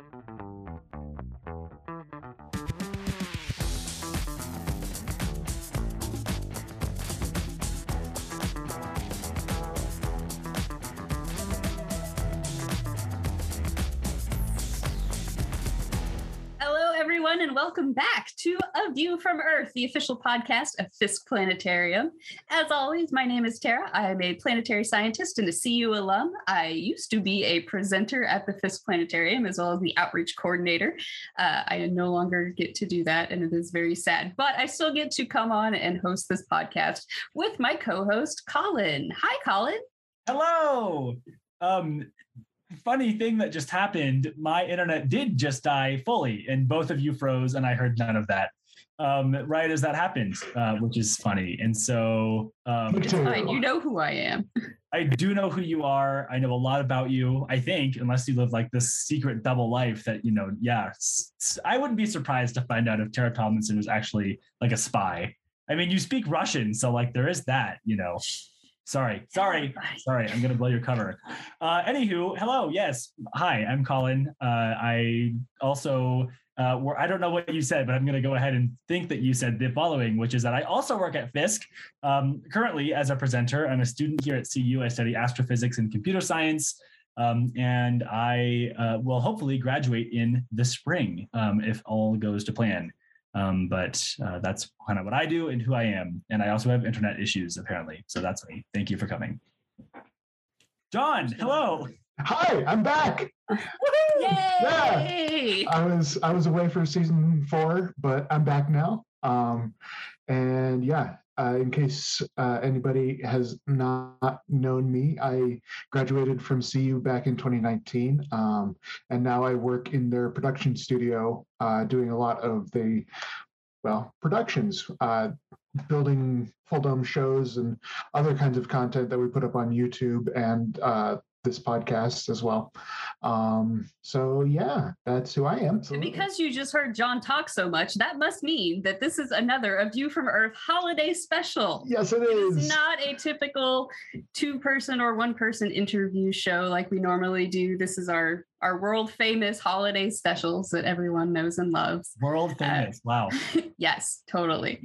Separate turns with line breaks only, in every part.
Hello, everyone, and welcome back to A View from Earth, the official podcast of Fisk Planetarium. As always, my name is Tara. I am a planetary scientist and a CU alum. I used to be a presenter at the Fisk Planetarium as well as the outreach coordinator. Uh, I no longer get to do that, and it is very sad, but I still get to come on and host this podcast with my co host, Colin. Hi, Colin.
Hello. Um, funny thing that just happened my internet did just die fully and both of you froze and i heard none of that. Um, right as that happened uh, which is funny. And so um,
It's fine. You know who I am.
i do know who you are. I know a lot about you i think unless you live like this secret double life that you know yeah s- s- i wouldn't be surprised to find out if tara tomlinson was actually like a spy. I mean you speak russian so like there is that you know sorry sorry sorry i'm gonna blow your cover. Uh anywho hello yes hi i'm colin. Uh i also uh were, i don't know what you said but i'm gonna go ahead and think that you said the following which is that i also work at fisk. Um currently as a presenter i'm a student here at cu i study astrophysics and computer science. Um, and I uh, will hopefully graduate in the spring um, if all goes to plan. Um, but uh, that's kind of what I do and who I am. And I also have internet issues apparently. So that's me. Thank you for coming. John, hello.
Hi, I'm back.
Yay!
I was I was away for season four, but I'm back now. Um, and yeah, uh, in case uh, anybody has not known me, I graduated from CU back in 2019, um, and now I work in their production studio, uh, doing a lot of the well productions, uh, building full dome shows and other kinds of content that we put up on YouTube and uh, this podcast as well. Um, so yeah, that's who I am.
And because you just heard John talk so much, that must mean that this is another A View from Earth holiday special.
yes, it
It's not a typical two person or one person interview show like we normally do. This is our our world famous holiday specials that everyone knows and loves.
World famous. wow.
yes, totally.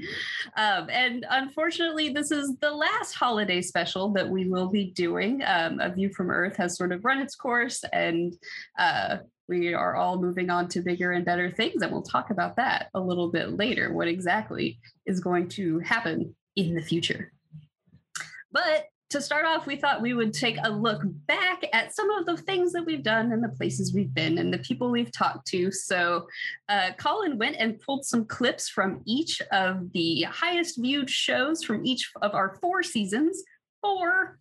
Um, and unfortunately, this is the last holiday special that we will be doing. Um, a View from Earth has sort of run its course, and uh, we are all moving on to bigger and better things. And we'll talk about that a little bit later, what exactly is going to happen in the future. But to start off, we thought we would take a look back at some of the things that we've done and the places we've been and the people we've talked to. So, uh, Colin went and pulled some clips from each of the highest viewed shows from each of our four seasons. Four.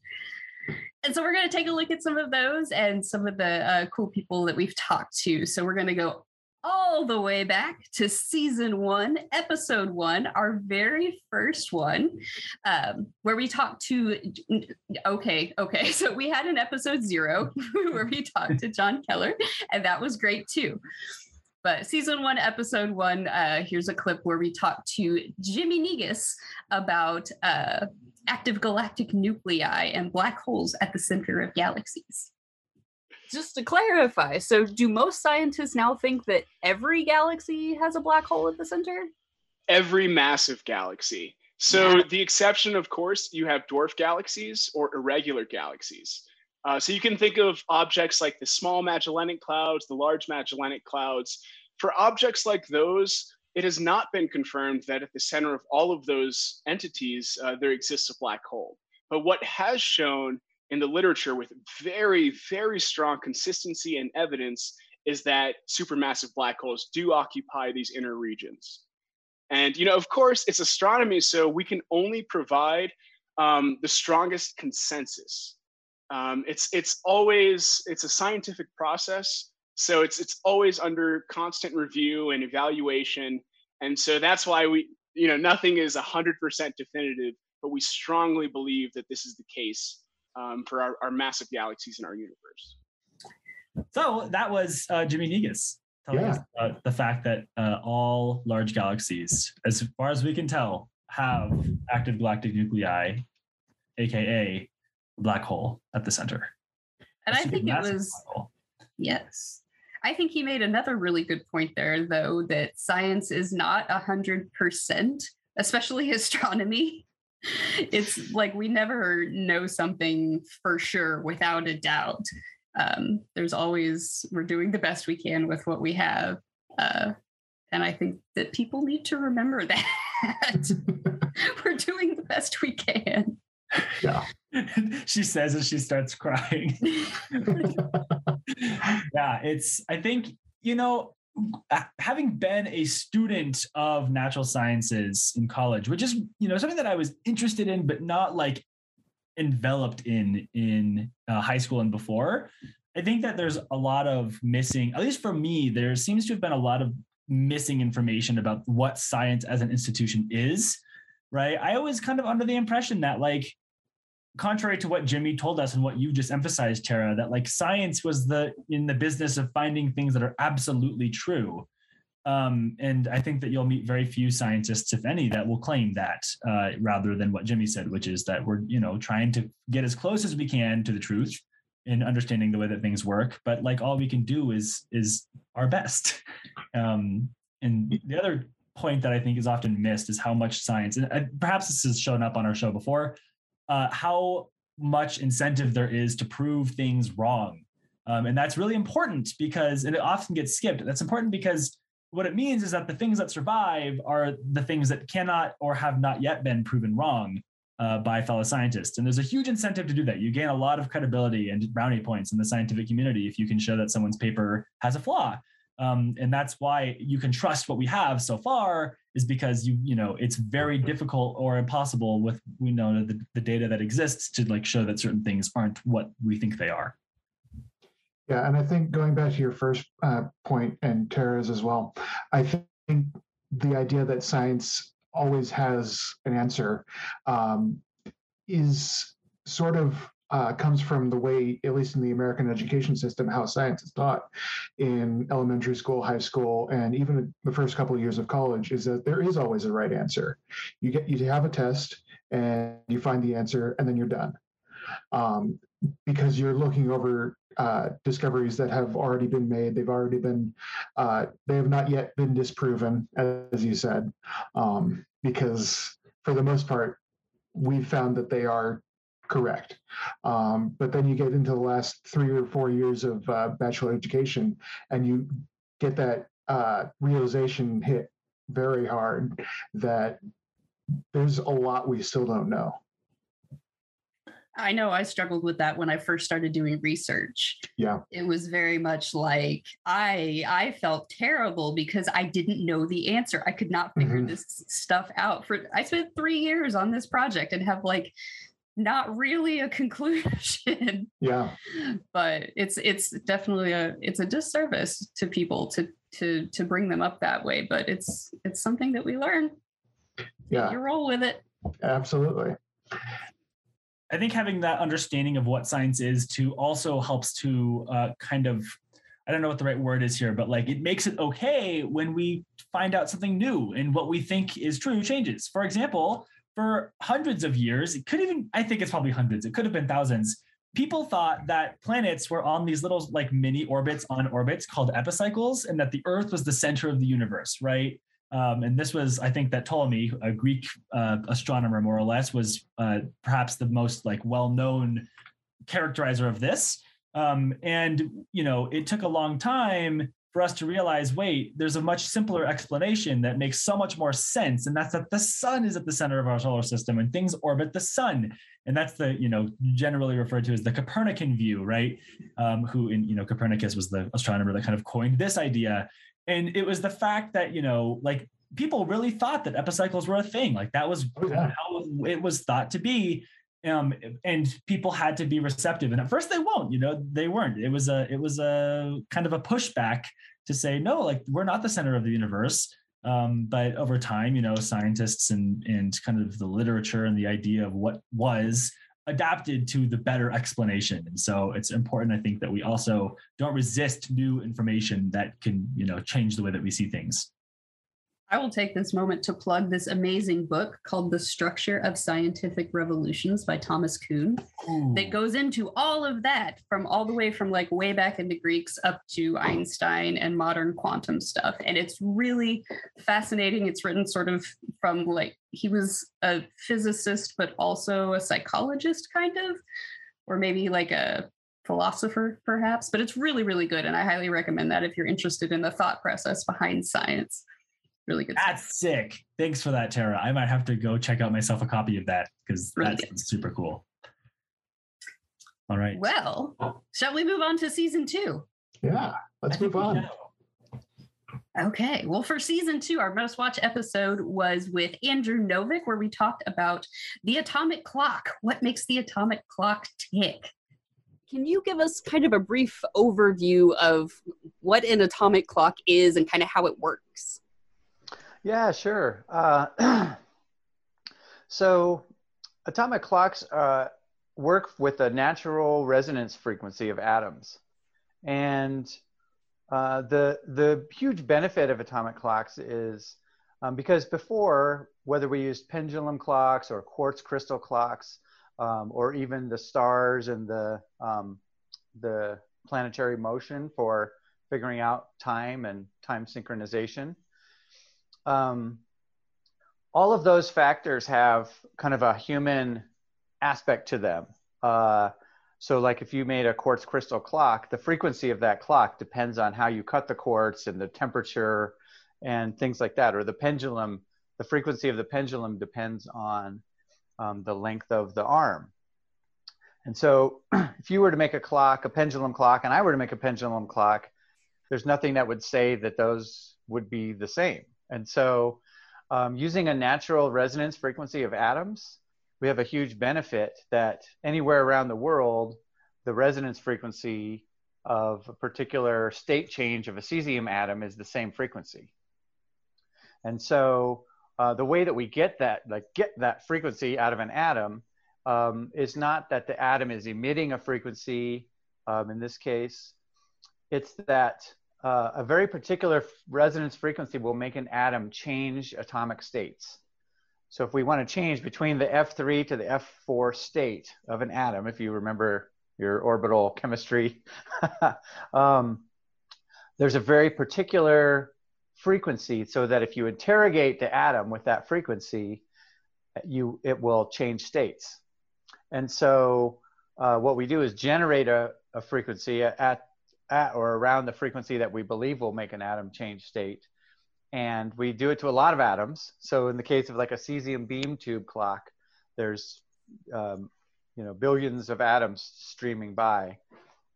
And so, we're going to take a look at some of those and some of the uh, cool people that we've talked to. So, we're going to go all the way back to season one, episode one, our very first one, um, where we talked to. Okay, okay. So we had an episode zero where we talked to John Keller, and that was great too. But season one, episode one, uh, here's a clip where we talked to Jimmy Negus about uh, active galactic nuclei and black holes at the center of galaxies just to clarify, so do most scientists now think that every galaxy has a black hole at the center?
every massive galaxy. So the exception, of course, you have dwarf galaxies or irregular galaxies. Uh, so you can think of objects like the small Magellanic clouds, the large Magellanic clouds. For objects like those, it has not been confirmed that at the center of all of those entities, uh, there exists a black hole. But what has shown in the literature with very, very strong consistency and evidence is that supermassive black holes do occupy these inner regions. And you know, of course, it's astronomy, so we can only provide um, the strongest consensus. Um, it's it's always it's a scientific process, so it's it's always under constant review and evaluation, and so that's why we you know nothing is hundred percent definitive, but we strongly believe that this is the case um, for our, our massive galaxies in our universe.
So that was uh, Jimmy Negus telling
Yeah.
us about the fact that uh, all large galaxies, as far as we can tell, have active galactic nuclei, aka black hole at the center.
And I think it was yes. I think he made another really good point there, though, that science is not a hundred percent, especially astronomy. It's like we never know something for sure without a doubt. Um, there's always we're doing the best we can with what we have, uh, and I think that people need to remember that we're doing the best we can.
Yeah.
she says as she starts crying. yeah, it's, I think, you know, having been a student of natural sciences in college, which is, you know, something that I was interested in, but not like enveloped in in uh, high school and before. I think that there's a lot of missing, at least for me, there seems to have been a lot of missing information about what science as an institution is, right? I was kind of under the impression that like contrary to what Jimmy told us and what you just emphasized, Tara, that like science was the in the business of finding things that are absolutely true. Um, and I think that you'll meet very few scientists, if any, that will claim that, uh, rather than what Jimmy said, which is that we're you know trying to get as close as we can to the truth in understanding the way that things work. But like all we can do is is our best. Um, and the other point that I think is often missed is how much science, and perhaps this has shown up on our show before, uh, how much incentive there is to prove things wrong. Um, and that's really important because and it often gets skipped. That's important because what it means is that the things that survive are the things that cannot or have not yet been proven wrong uh, by fellow scientists. And there's a huge incentive to do that. You gain a lot of credibility and brownie points in the scientific community if you can show that someone's paper has a flaw. Um, and that's why you can trust what we have so far is because you you know it's very difficult or impossible with we know the, the data that exists to like show that certain things aren't what we think they are.
Yeah and i think going back to your first uh, point and tara's as well i think the idea that science always has an answer um, is sort of uh, comes from the way, at least in the American education system, how science is taught in elementary school, high school, and even the first couple of years of college. Is that there is always a right answer. You get you have a test and you find the answer, and then you're done, um, because you're looking over uh, discoveries that have already been made. They've already been, uh, they have not yet been disproven, as you said, um, because for the most part, we've found that they are correct. Um, but then you get into the last three or four years of uh, bachelor education, and you get that uh, realization hit very hard that there's a lot we still don't know.
I know I struggled with that when I first started doing research.
Yeah.
It was very much like I I felt terrible because I didn't know the answer. I could not figure mm-hmm. this stuff out for I spent 3 years on this project and have like not really a conclusion.
Yeah.
But it's it's definitely a it's a disservice to people to to to bring them up that way. But it's it's something that we learn.
Yeah.
You roll with it.
Absolutely.
I think having that understanding of what science is to also helps to uh, kind of I don't know what the right word is here, but like it makes it okay when we find out something new and what we think is true changes. For example, for hundreds of years, it could even, I think it's probably hundreds, it could have been thousands. People thought that planets were on these little like mini orbits on orbits called epicycles, and that the Earth was the center of the universe, right? Um, and this was, I think, that Ptolemy, a Greek uh, astronomer, more or less, was uh, perhaps the most like well-known characterizer of this. Um, and you know, it took a long time for us to realize wait, there's a much simpler explanation that makes so much more sense. And that's that the sun is at the center of our solar system and things orbit the sun. And that's the, you know, generally referred to as the Copernican view, right? Um, who in, you know, Copernicus was the astronomer that kind of coined this idea. And it was the fact that, you know, like people really thought that epicycles were a thing. Like that was oh, yeah. how it was thought to be um, and people had to be receptive. And at first they won't, you know, they weren't. It was a it was a kind of a pushback to say no, like we're not the center of the universe. Um, but over time, you know, scientists and and kind of the literature and the idea of what was adapted to the better explanation. And so it's important, I think, that we also don't resist new information that can, you know, change the way that we see things.
I will take this moment to plug this amazing book called The Structure of Scientific Revolutions by Thomas Kuhn that goes into all of that from all the way from like way back in the Greeks up to Einstein and modern quantum stuff. And it's really fascinating. It's written sort of from like he was a physicist, but also a psychologist, kind of, or maybe like a philosopher, perhaps. But it's really, really good. And I highly recommend that if you're interested in the thought process behind science really good.
That's stuff. sick. Thanks for that, Tara. I might have to go check out myself a copy of that because really that's good. super cool. All right.
Well, shall we move on to season two?
Yeah, let's move on.
Okay. Well, for season two, our most watched episode was with Andrew Novick, where we talked about the atomic clock. What makes the atomic clock tick?
Can you give us kind of a brief overview of what an atomic clock is and kind of how it works?
Yeah, sure. Uh, so atomic clocks uh, work with the natural resonance frequency of atoms. And uh, the, the huge benefit of atomic clocks is um, because before, whether we used pendulum clocks or quartz crystal clocks, um, or even the stars and the, um, the planetary motion for figuring out time and time synchronization, um, all of those factors have kind of a human aspect to them. Uh, so, like if you made a quartz crystal clock, the frequency of that clock depends on how you cut the quartz and the temperature and things like that. Or the pendulum, the frequency of the pendulum depends on um, the length of the arm. And so, if you were to make a clock, a pendulum clock, and I were to make a pendulum clock, there's nothing that would say that those would be the same. And so, um, using a natural resonance frequency of atoms, we have a huge benefit that anywhere around the world, the resonance frequency of a particular state change of a cesium atom is the same frequency. And so, uh, the way that we get that, like get that frequency out of an atom, um, is not that the atom is emitting a frequency. Um, in this case, it's that uh, a very particular resonance frequency will make an atom change atomic states. So if we want to change between the F3 to the F4 state of an atom, if you remember your orbital chemistry, um, there's a very particular frequency so that if you interrogate the atom with that frequency, you it will change states. And so uh, what we do is generate a, a frequency at at or around the frequency that we believe will make an atom change state. And we do it to a lot of atoms. So in the case of like a cesium beam tube clock, there's um, you know billions of atoms streaming by,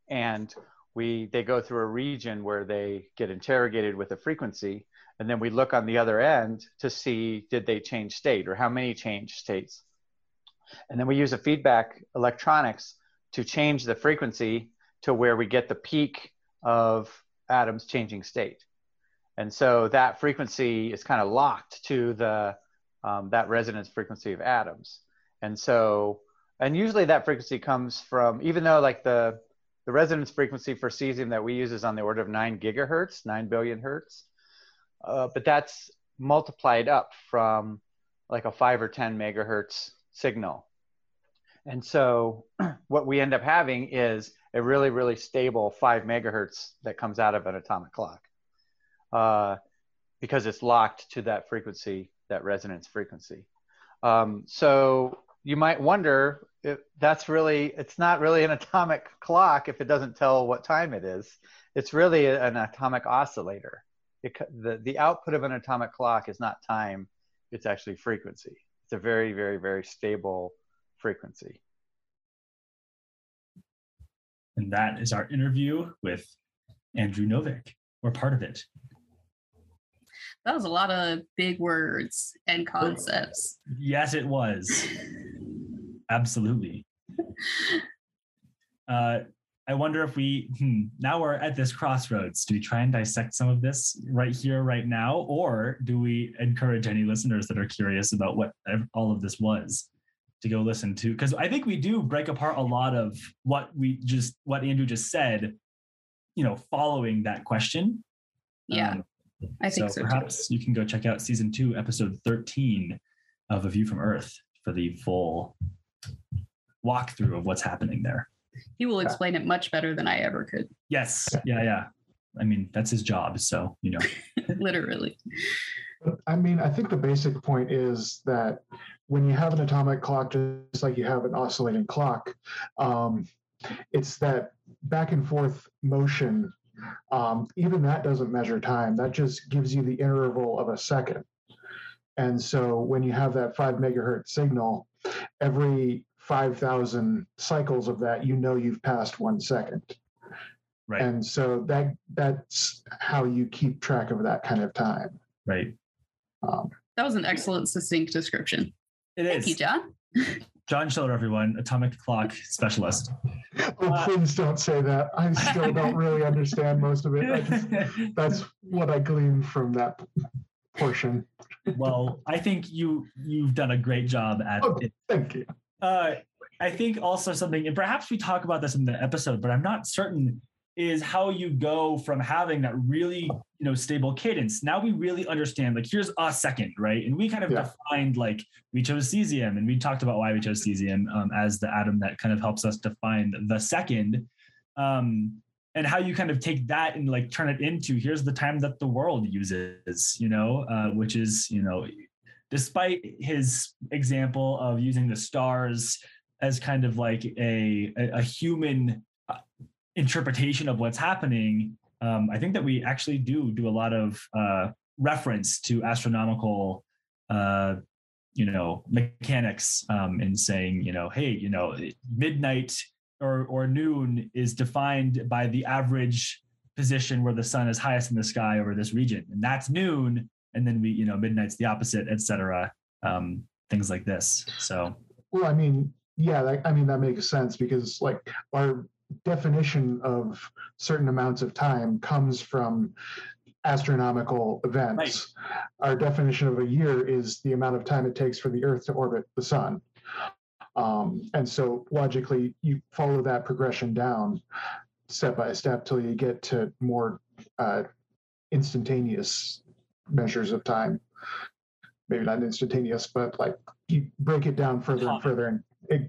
and we they go through a region where they get interrogated with a frequency, and then we look on the other end to see did they change state or how many change states, and then we use a feedback electronics to change the frequency to where we get the peak of atoms changing state. And so that frequency is kind of locked to the um, that resonance frequency of atoms. And so, and usually that frequency comes from, even though like the the resonance frequency for cesium that we use is on the order of nine gigahertz, nine billion hertz, uh, but that's multiplied up from like a five or ten megahertz signal. And so, what we end up having is a really, really stable five megahertz that comes out of an atomic clock uh, because it's locked to that frequency, that resonance frequency. Um, so you might wonder if that's really, it's not really an atomic clock if it doesn't tell what time it is. It's really an atomic oscillator. It, the, the output of an atomic clock is not time, it's actually frequency. It's a very, very, very stable frequency.
And that is our interview with Andrew Novick, or part of it.
That was a lot of big words and concepts.
Yes, it was. Absolutely. Uh, I wonder if we hmm, now we're at this crossroads. Do we try and dissect some of this right here, right now, or do we encourage any listeners that are curious about what all of this was to go listen to because I think we do break apart a lot of what we just what Andrew just said, you know, following that question.
Yeah. Um, I think so, too.
perhaps you can go check out season two, episode 13 of A View from Earth for the full walkthrough of what's happening there.
He will explain it much better than I ever could.
Yes. Yeah, yeah. I mean, that's his job. So, you know.
Literally.
I mean, I think the basic point is that when you have an atomic clock, just like you have an oscillating clock, um, it's that back and forth motion. Um, even that doesn't measure time. That just gives you the interval of a second. And so when you have that five megahertz signal, every 5,000 cycles of that, you know you've passed one second.
Right.
And so that that's how you keep track of that kind of time.
Right.
Um,
That was an excellent, succinct description.
It
Thank
is.
you, John.
John Schiller, everyone, atomic clock specialist.
oh,
Uh,
please don't say that. I still don't really understand most of it. Just, that's what I gleaned from that portion.
well, I think you you've done a great job at
Oh,
it.
thank you.
Uh, I think also something, and perhaps we talk about this in the episode, but I'm not certain, is how you go from having that really, you know, stable cadence. Now we really understand, like, here's a second, right? And we kind of
Yeah.
defined, like, we chose cesium, and we talked about why we chose cesium um, as the atom that kind of helps us define the second. Um, and how you kind of take that and like turn it into here's the time that the world uses, you know, uh, which is, you know, despite his example of using the stars as kind of like a a, a human uh, interpretation of what's happening um, i think that we actually do do a lot of uh, reference to astronomical uh, you know mechanics um, in saying you know hey you know midnight or or noon is defined by the average position where the sun is highest in the sky over this region. And that's noon and then we you know midnight's the opposite etc um things like this. So
Well, I mean, yeah, that, I mean that makes sense because like our definition of certain amounts of time comes from astronomical events. Our definition of a year is the amount of time it takes for the Earth to orbit the sun. Um, and so logically, you follow that progression down step by step till you get to more uh, instantaneous measures of time. Maybe not instantaneous, but like you break it down further and further, and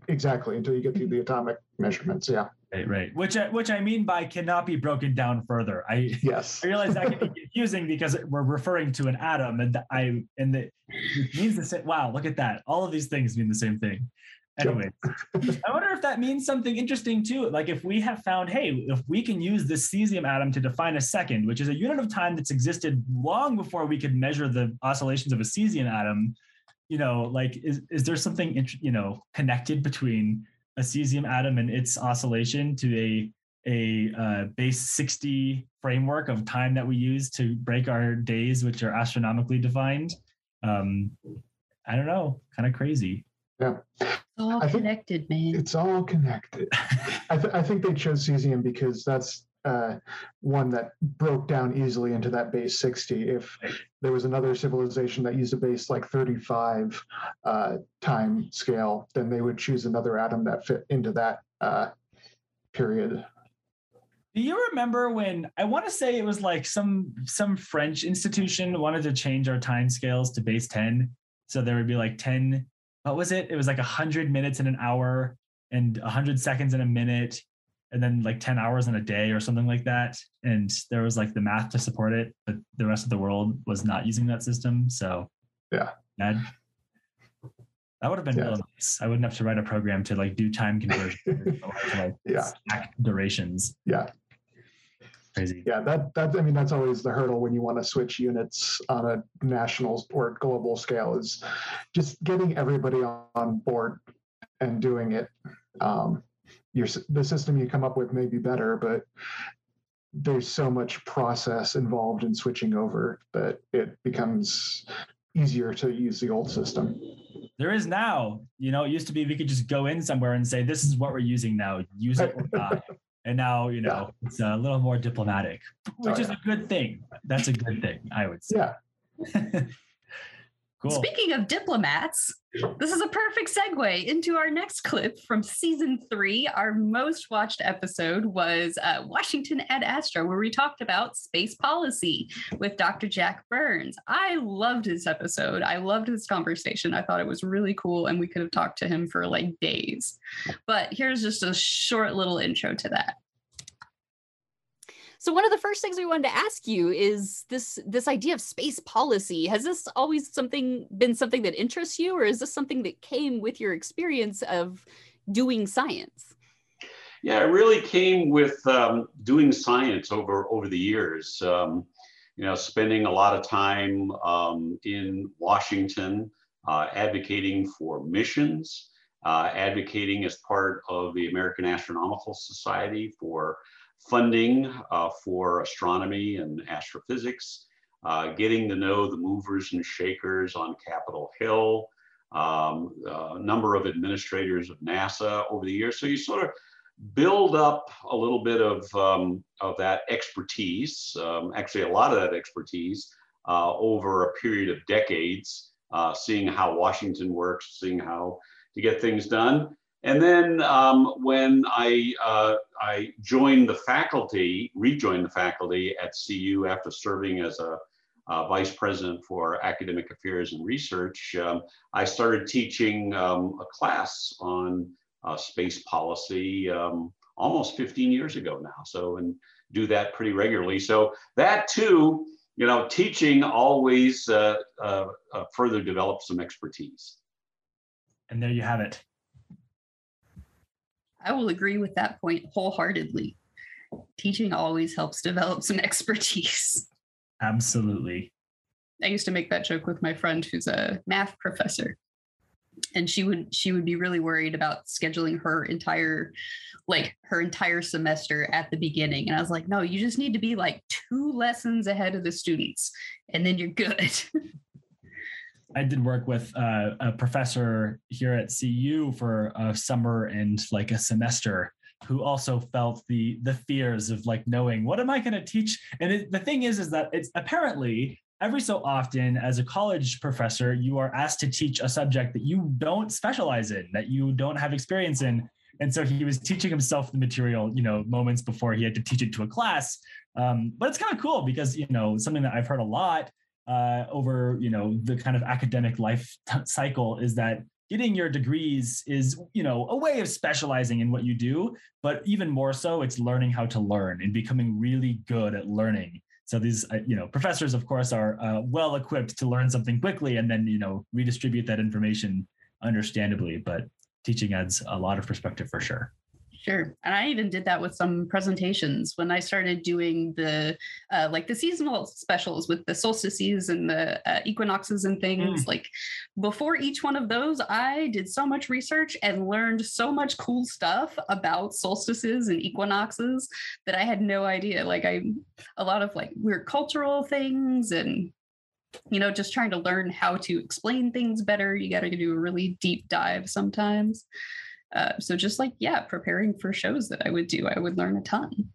exactly until you get to the mm-hmm. atomic measurements. Yeah.
right right which I, which i mean by cannot be broken down further i
Yes.
I realize that can be confusing because we're referring to an atom, and I and the, it means the same. Wow, look at that! All of these things mean the same thing. Anyway, I wonder if that means something interesting too. Like if we have found, hey, if we can use this cesium atom to define a second, which is a unit of time that's existed long before we could measure the oscillations of a cesium atom, you know, like is is there something int- you know connected between a cesium atom and its oscillation to a a uh, base 60 framework of time that we use to break our days, which are astronomically defined. Um, I don't know, kind of crazy. Yeah.
It's all
I
connected, man.
It's all connected. I, th- I think they chose cesium because that's uh, one that broke down easily into that base 60. If there was another civilization that used a base like 35 uh, time scale, then they would choose another atom that fit into that uh, period.
Do you remember when I want to say it was like some some French institution wanted to change our time scales to base 10? So there would be like 10, what was it? It was like 100 minutes in an hour and 100 seconds in a minute and then like 10 hours in a day or something like that. And there was like the math to support it, but the rest of the world was not using that system. So
Yeah.
that that would have been
Yeah.
really nice. I wouldn't have to write a program to like do time conversion. or to, like,
Yeah.
durations.
Yeah.
Crazy.
Yeah, that that I mean that's always the hurdle when you want to switch units on a national or global scale is just getting everybody on board and doing it. Um, your the system you come up with may be better, but there's so much process involved in switching over that it becomes easier to use the old system.
There is now, you know, it used to be we could just go in somewhere and say, this is what we're using now, use it or die. And now, you know, it's a little more diplomatic, oh, which
Oh,
is a good thing. That's a good thing, I would say.
Yeah,
Cool.
Speaking of diplomats, this is a perfect segue into our next clip from season three. Our most watched episode was uh, Washington at Astra, where we talked about space policy with Dr. Jack Burns. I loved this episode. I loved this conversation. I thought it was really cool, and we could have talked to him for like days. But here's just a short little intro to that.
So one of the first things we wanted to ask you is this this idea of space policy. Has this always something been something that interests you, or is this something that came with your experience of doing science?
Yeah, it really came with um, doing science over over the years. Um, you know, spending a lot of time um, in Washington, uh, advocating for missions, uh, advocating as part of the American Astronomical Society for funding uh, for astronomy and astrophysics, uh, getting to know the movers and shakers on Capitol Hill, um, a number of administrators of NASA over the years. So you sort of build up a little bit of, um, of that expertise, um, actually a lot of that expertise uh, over a period of decades, uh, seeing how Washington works, seeing how to get things done. And then um, when I, uh, I joined the faculty, rejoined the faculty at CU after serving as a, a vice president for academic affairs and research, um, I started teaching um, a class on uh, space policy um, almost 15 years ago now. So, and do that pretty regularly. So that too, you know, teaching always uh, uh, uh further develops some expertise.
And there you have it.
I will agree with that point wholeheartedly. Teaching always helps develop some expertise.
Absolutely.
I used to make that joke with my friend who's a math professor. And she would she would be really worried about scheduling her entire like her entire semester at the beginning. And I was like, no, you just need to be like two lessons ahead of the students and then you're good.
I did work with uh, a professor here at CU for a summer and like a semester who also felt the the fears of like knowing what am I going to teach? And it, the thing is is that it's apparently every so often as a college professor you are asked to teach a subject that you don't specialize in that you don't have experience in. And so he was teaching himself the material you know moments before he had to teach it to a class. Um, but it's kind of cool because you know something that i've heard a lot uh, over you know the kind of academic life t- cycle is that getting your degrees is you know a way of specializing in what you do but even more so it's learning how to learn and becoming really good at learning. So these uh, you know professors of course are uh, well equipped to learn something quickly and then you know redistribute that information understandably but teaching adds a lot of perspective for sure
Sure. And I even did that with some presentations when I started doing the uh, like the seasonal specials with the solstices and the uh, equinoxes and things. Mm. Like before each one of those, I did so much research and learned so much cool stuff about solstices and equinoxes that I had no idea. Like I, a lot of like weird cultural things and you know just trying to learn how to explain things better you got to do a really deep dive sometimes uh, so just like yeah, preparing for shows that I would do, I would learn a ton.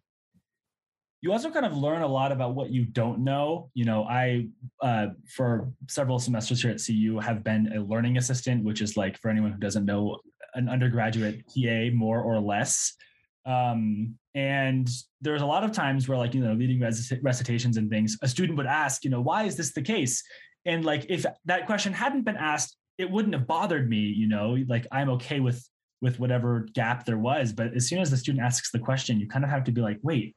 You also kind of learn a lot about what you don't know. You know, I uh, for several semesters here at CU have been a learning assistant, which is like for anyone who doesn't know, an undergraduate PA more or less. Um, and there's a lot of times where like you know leading recitations and things a student would ask you know why is this the case and like if that question hadn't been asked it wouldn't have bothered me you know like i'm okay with with whatever gap there was. But as soon as the student asks the question, you kind of have to be like, wait,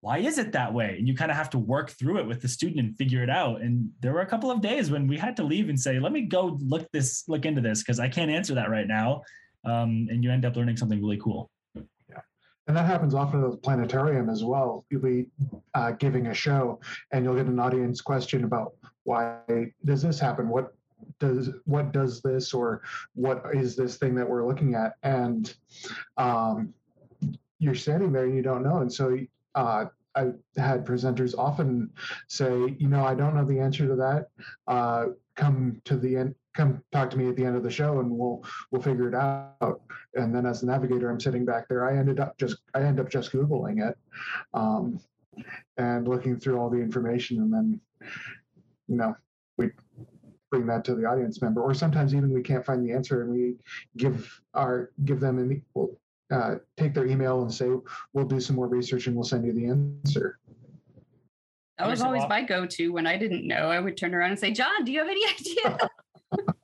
why is it that way? And you kind of have to work through it with the student and figure it out. And there were a couple of days when we had to leave and say, let me go look this, look into this, because I can't answer that right now. Um, and you end up learning something really cool.
Yeah. And that happens often at the planetarium as well. You'll be uh, giving a show and you'll get an audience question about why does this happen? What does what does this or what is this thing that we're looking at? And um, you're standing there and you don't know. And so uh, i had presenters often say you know i don't know the answer to that. Uh, come to the end come talk to me at the end of the show and we'll we'll figure it out. And then as a navigator i'm sitting back there. I ended up just i end up just googling it um, and looking through all the information and then you know we bring that to the audience member. Or sometimes even we can't find the answer and we give our give them an we'll, uh, take their email and say we'll do some more research and we'll send you the answer.
That was always
well-
my go-to when I didn't know. I would turn around and say, "John, do you have any idea?"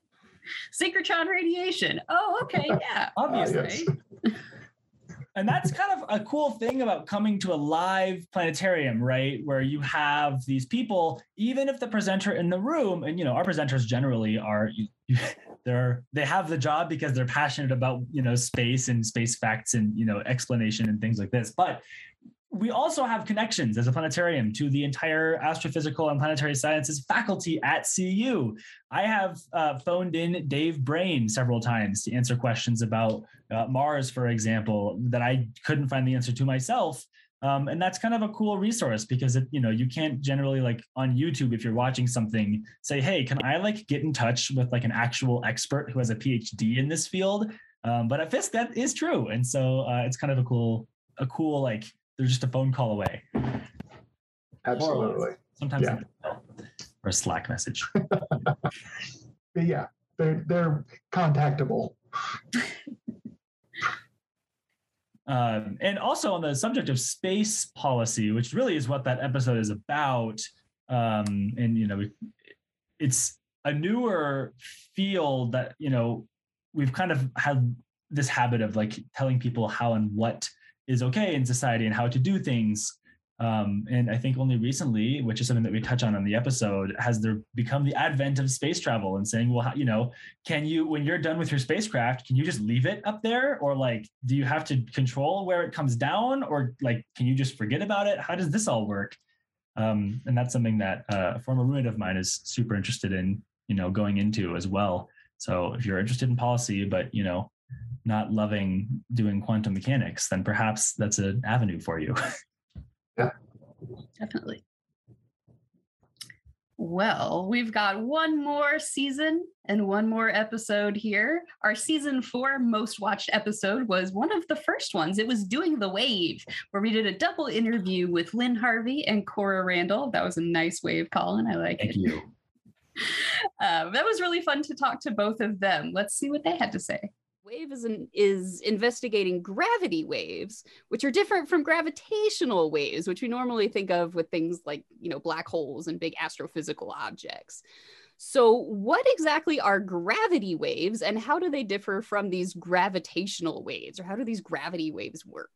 Synchrotron radiation. Oh, okay, yeah.
Obviously.
yes.
and that's kind of a cool thing about coming to a live planetarium right? Where you have these people even if the presenter in the room and you know our presenters generally are you, you, they're they have the job because they're passionate about you know space and space facts and you know explanation and things like this. But we also have connections as a planetarium to the entire astrophysical and planetary sciences faculty at CU. I have uh, phoned in Dave Brain several times to answer questions about uh, Mars, for example, that I couldn't find the answer to myself. Um, and that's kind of a cool resource because it, you know you can't generally like on YouTube if you're watching something say, hey, can I like get in touch with like an actual expert who has a PhD in this field? Um, but at Fisk, that is true, and so uh, it's kind of a cool, a cool like they're just a phone call away.
Absolutely.
Sometimes
Yeah.
or a Slack message.
Yeah, they're they're contactable.
Um, and also on the subject of space policy, which really is what that episode is about. Um, and you know, it's a newer field that you know we've kind of had this habit of like telling people how and what is okay in society and how to do things. Um, and I think only recently, which is something that we touch on on the episode, has there become the advent of space travel and saying, well, how, you know, can you, when you're done with your spacecraft, can you just leave it up there, or like, do you have to control where it comes down, or like, can you just forget about it? How does this all work? Um, and that's something that uh, a former roommate of mine is super interested in, you know, going into as well. So if you're interested in policy, but you know, not loving doing quantum mechanics, then perhaps that's an avenue for you. Yeah.
Definitely. Well, we've got one more season and one more episode here. Our season four most watched episode was one of the first ones. It was Doing the Wave, where we did a double interview with Lynn Harvey and Cora Randall. That was a nice wave, Colin. I like it.
Thank
it.
you.
Um, that was really fun to talk to both of them. Let's see what they had to say.
Wave is, an, is investigating gravity waves, which are different from gravitational waves, which we normally think of with things like, you know, black holes and big astrophysical objects. So, what exactly are gravity waves and how do they differ from these gravitational waves, or how do these gravity waves work?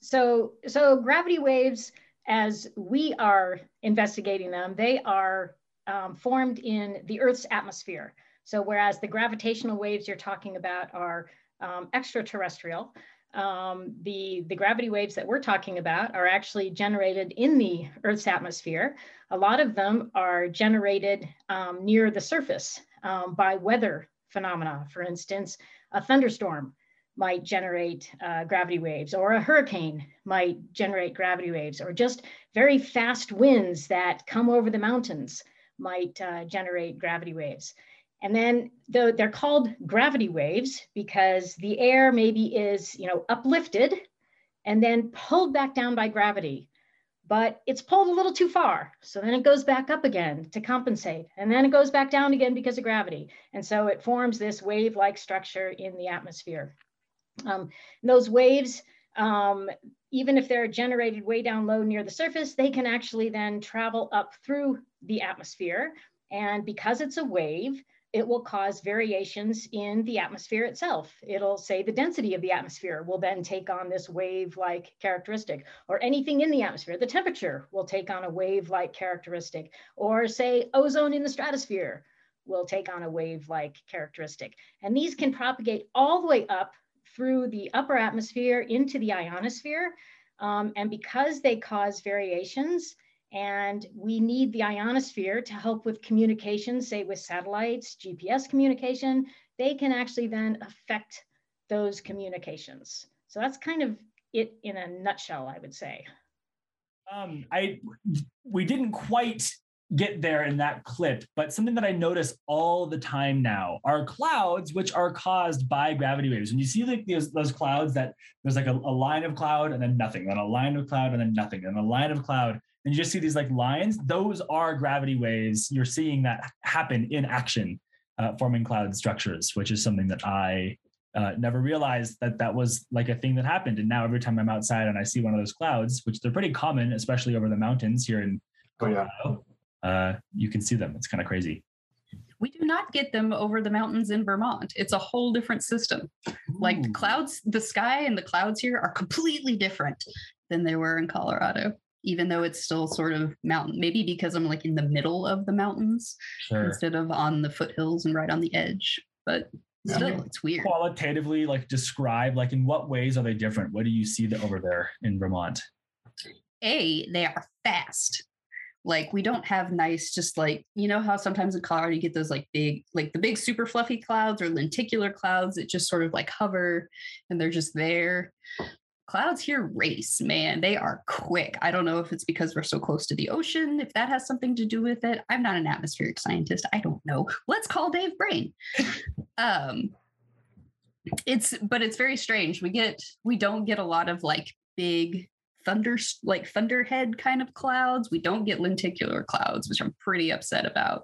So, so gravity waves, as we are investigating them, they are um, formed in the Earth's atmosphere. So, whereas the gravitational waves you're talking about are um, extraterrestrial, um, the, the gravity waves that we're talking about are actually generated in the Earth's atmosphere. A lot of them are generated um, near the surface um, by weather phenomena. For instance, a thunderstorm might generate uh, gravity waves, or a hurricane might generate gravity waves, or just very fast winds that come over the mountains might uh, generate gravity waves. And then the, they're called gravity waves because the air maybe is, you know, uplifted and then pulled back down by gravity, but it's pulled a little too far. So then it goes back up again to compensate, and then it goes back down again because of gravity. And so it forms this wave-like structure in the atmosphere. Um, those waves, um, even if they're generated way down low near the surface, they can actually then travel up through the atmosphere. And because it's a wave, it will cause variations in the atmosphere itself. It'll say the density of the atmosphere will then take on this wave-like characteristic, or anything in the atmosphere. The temperature will take on a wave-like characteristic, or say ozone in the stratosphere will take on a wave-like characteristic. And these can propagate all the way up through the upper atmosphere into the ionosphere. Um, and because they cause variations, and we need the ionosphere to help with communication, say with satellites, GPS communication, they can actually then affect those communications. So that's kind of it in a nutshell, I would say.
Um, I we didn't quite get there in that clip, but something that I notice all the time now are clouds, which are caused by gravity waves. And you see like those, those clouds that there's like a, a line of cloud and then nothing, then a line of cloud and then nothing, and a line of cloud. And you just see these like lines. Those are gravity waves. You're seeing that happen in action, uh, forming cloud structures, which is something that I uh, never realized that that was like a thing that happened. And now every time I'm outside and I see one of those clouds, which they're pretty common, especially over the mountains here in
Oh yeah.
Colorado, uh, you can see them. It's kind of crazy.
We do not get them over the mountains in Vermont. It's a whole different system. Like the clouds, the sky and the clouds here are completely different than they were in Colorado, even though it's still sort of mountain. Maybe because I'm like in the middle of the mountains
Sure.
instead of on the foothills and right on the edge. But still, it's weird.
Qualitatively, like describe, like in what ways are they different? What do you see that over there in Vermont?
A, they are fast. Like we don't have nice, just like you know how sometimes in Colorado you get those like big, like the big super fluffy clouds or lenticular clouds that just sort of like hover and they're just there. Clouds here race, man. They are quick. I don't know if it's because we're so close to the ocean, if that has something to do with it. I'm not an atmospheric scientist. I don't know. Let's call Dave Brain. um it's but it's very strange. We get we don't get a lot of like big thunder like thunderhead kind of clouds. We don't get lenticular clouds, which I'm pretty upset about.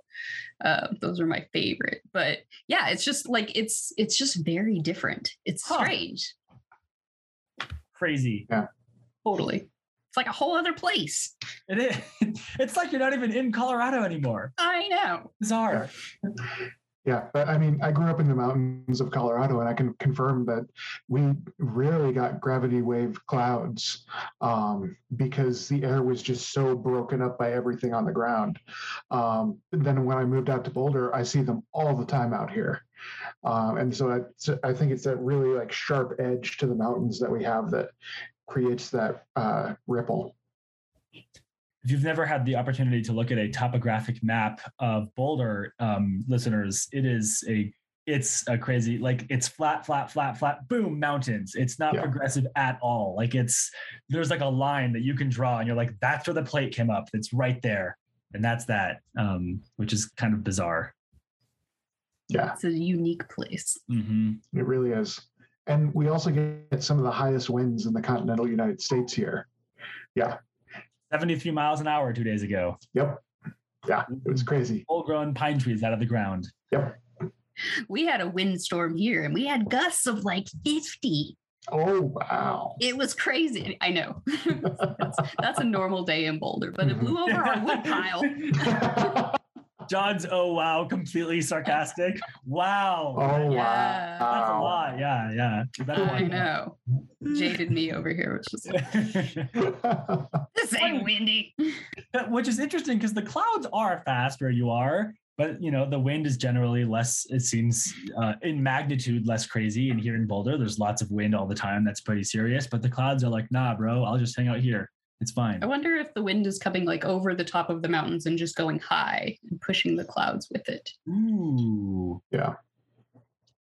Uh, those are my favorite. But yeah, it's just like it's it's just very different. It's
Huh.
strange.
Crazy. Yeah.
Totally. It's like a whole other place.
It is. It's like you're not even in Colorado anymore.
I know.
Bizarre.
Yeah, but I mean, I grew up in the mountains of Colorado, and I can confirm that we rarely got gravity wave clouds um, because the air was just so broken up by everything on the ground. Um, then when I moved out to Boulder, I see them all the time out here, um, and so I, I think it's that really like sharp edge to the mountains that we have that creates that uh, ripple.
If you've never had the opportunity to look at a topographic map of Boulder, um, listeners, it is a it's a crazy like it's flat, flat, flat, flat, boom, mountains. It's not
Yeah.
progressive at all. Like it's there's like a line that you can draw, and you're like, that's where the plate came up. It's right there, and that's that, um, which is kind of bizarre.
Yeah,
It's a unique place.
hmm
it really is. And we also get some of the highest winds in the continental United States here. Yeah,
73 miles an hour two days ago.
Yep. Yeah, it was crazy.
Full grown pine trees out of the ground.
Yep.
We had a windstorm here and we had gusts of like 50.
Oh wow.
It was crazy. I know. that's, that's a normal day in Boulder, but it blew over our wood pile.
John's oh wow, completely sarcastic. Wow.
oh
Yeah.
That's a
wow.
lot. Yeah, yeah. You better
I
watch
know. Jaded me over here, which is like, this ain't windy.
Which is interesting because the clouds are fast where you are, but you know the wind is generally less. It seems uh, in magnitude less crazy. And here in Boulder, there's lots of wind all the time. That's pretty serious. But the clouds are like, nah, bro. I'll just hang out here. It's fine.
I wonder if the wind is coming like over the top of the mountains and just going high and pushing the clouds with it.
Ooh.
Yeah.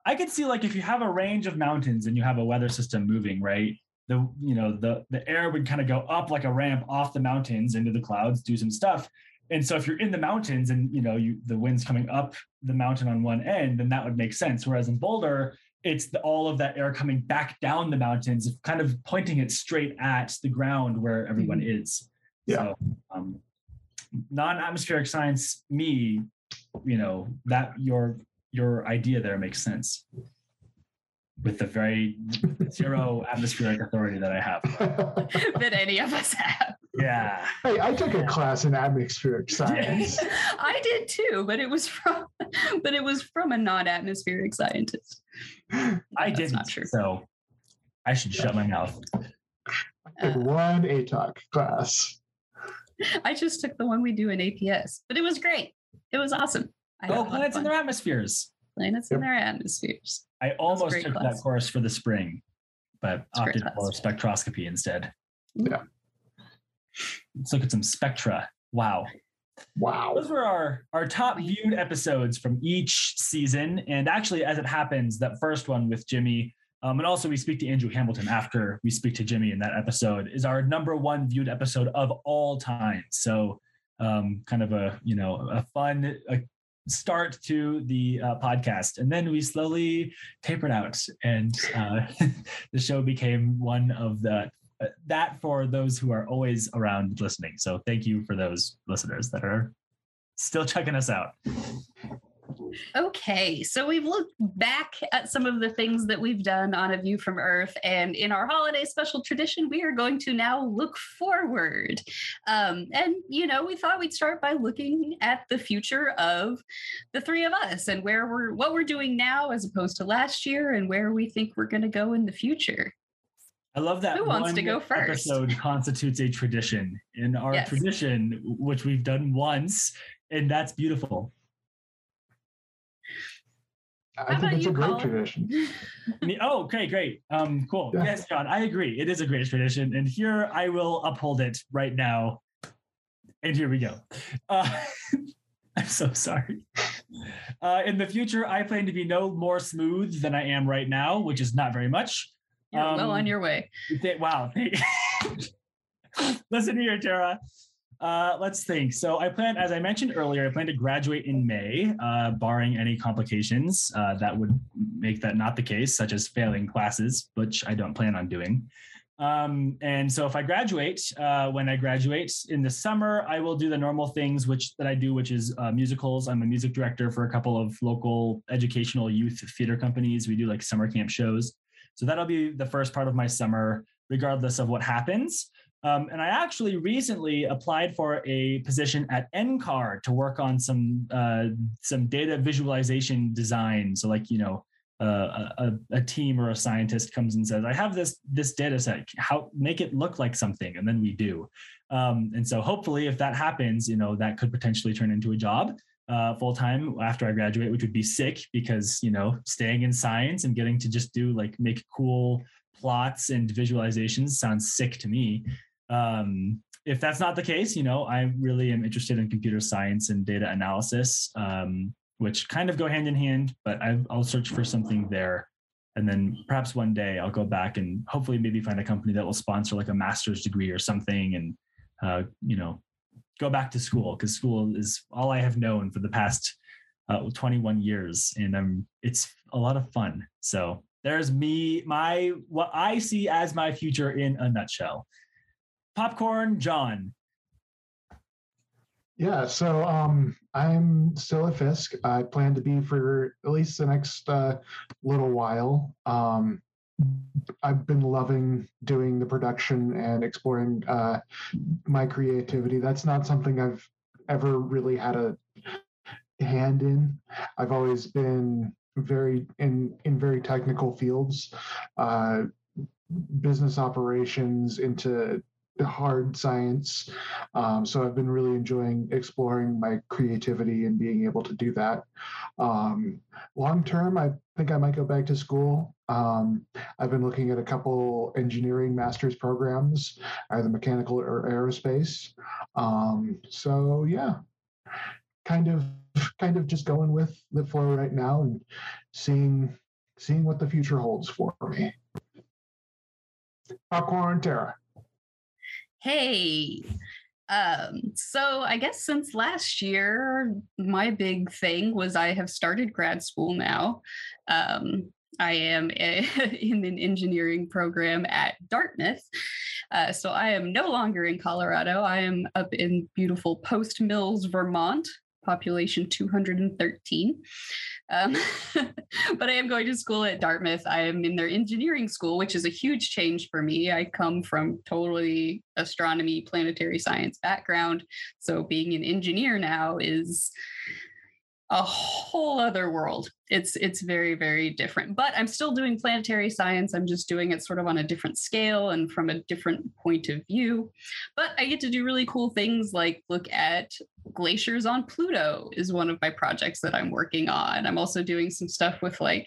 I could see like if you have a range of mountains and you have a weather system moving, right? The you know the the air would kind of go up like a ramp off the mountains into the clouds, do some stuff. And so if you're in the mountains and you know you the wind's coming up the mountain on one end, then that would make sense. Whereas in Boulder, it's the, all of that air coming back down the mountains, kind of pointing it straight at the ground where everyone is.
Yeah.
So, um, non-atmospheric science, me, you know that your your idea there makes sense with the very zero atmospheric authority that I have.
that any of us have.
Yeah.
hey, I took a class in atmospheric science.
I did too, but it was from but it was from a non-atmospheric scientist.
I didn't.
not true.
So I should shut my mouth.
Took one ATOC class.
I just took the one we do in APS, but it was great. It was awesome. I had
Oh, planets in their atmospheres.
planets in their atmospheres.
I almost took
class.
that course for the spring, but
It's
opted for spectroscopy instead.
Yeah.
Let's look at some spectra. Wow.
Wow.
Those were our, our top viewed episodes from each season. And actually, as it happens, that first one with Jimmy, um, and also we speak to Andrew Hamilton after we speak to Jimmy in that episode, is our number one viewed episode of all time. So, um, kind of a you know a fun a start to the uh, podcast, and then we slowly tapered out, and uh, the show became one of the that for those who are always around listening. So thank you for those listeners that are still checking us out.
Okay, so we've looked back at some of the things that we've done on A View from Earth, and in our holiday special tradition, we are going to now look forward. Um, and, you know, we thought we'd start by looking at the future of the three of us and where we're, what we're doing now as opposed to last year, and where we think we're going to go in the future.
I love that.
Who wants to go first?
Episode constitutes a tradition in our
Yes.
tradition, which we've done once, and that's beautiful.
I
How
think
about
it's a great
Colin?
tradition.
Me- oh, okay, great. Um, cool.
Yeah.
Yes, John, I agree. It is a great tradition, and here I will uphold it right now. And here we go. Uh, I'm so sorry. Uh, in the future, I plan to be no more smooth than I am right now, which is not very much.
You're well on
Um,
your way.
Th- wow. Listen here, Tara. Uh, let's think. So I plan, as I mentioned earlier, I plan to graduate in May, uh, barring any complications uh, that would make that not the case, such as failing classes, which I don't plan on doing. Um, and so if I graduate, uh, when I graduate in the summer, I will do the normal things which that I do, which is uh, musicals. I'm a music director for a couple of local educational youth theater companies. We do like summer camp shows. So that'll be the first part of my summer, regardless of what happens. Um, and I actually recently applied for a position at NCAR to work on some uh, some data visualization design. So, like you know, uh, a, a team or a scientist comes and says, "I have this this data set. How make it look like something?" And then we do. Um, and so, hopefully, if that happens, you know, that could potentially turn into a job uh, full time after I graduate, which would be sick because you know, staying in science and getting to just do like make cool plots and visualizations sounds sick to me. Um, if that's not the case, you know, I really am interested in computer science and data analysis, um, which kind of go hand in hand. But I, I'll search for something there, and then perhaps one day I'll go back and hopefully maybe find a company that will sponsor like a master's degree or something, and uh, you know, go back to school because school is all I have known for the past uh, 21 years, and um, it's a lot of fun. So there's me, my what I see as my future in a nutshell. Popcorn, John.
Yeah, so um, I'm still at Fiske. I plan to be for at least the next uh, little while. Um, I've been loving doing the production and exploring uh, my creativity. That's not something I've ever really had a hand in. I've always been very in in very technical fields, uh, business operations into hard science. Um, so I've been really enjoying exploring my creativity and being able to do that. Um, long term, I think I might go back to school. Um, I've been looking at a couple engineering master's programs, either mechanical or aerospace. Um, so yeah, kind of kind of just going with the flow right now and seeing seeing what the future holds for me. Popcorn.
Hey. Um, so I guess since last year, my big thing was I have started grad school now. Um, I am a, in an engineering program at Dartmouth. Uh, so I am no longer in Colorado. I am up in beautiful Post Mills, Vermont, population 213. Um, but I am going to school at Dartmouth. I am in their engineering school, which is a huge change for me. I come from totally astronomy, planetary science background. So being an engineer now is a whole other world. It's it's very very different. But I'm still doing planetary science. I'm just doing it sort of on a different scale and from a different point of view. But I get to do really cool things like look at glaciers on Pluto is one of my projects that I'm working on. I'm also doing some stuff with like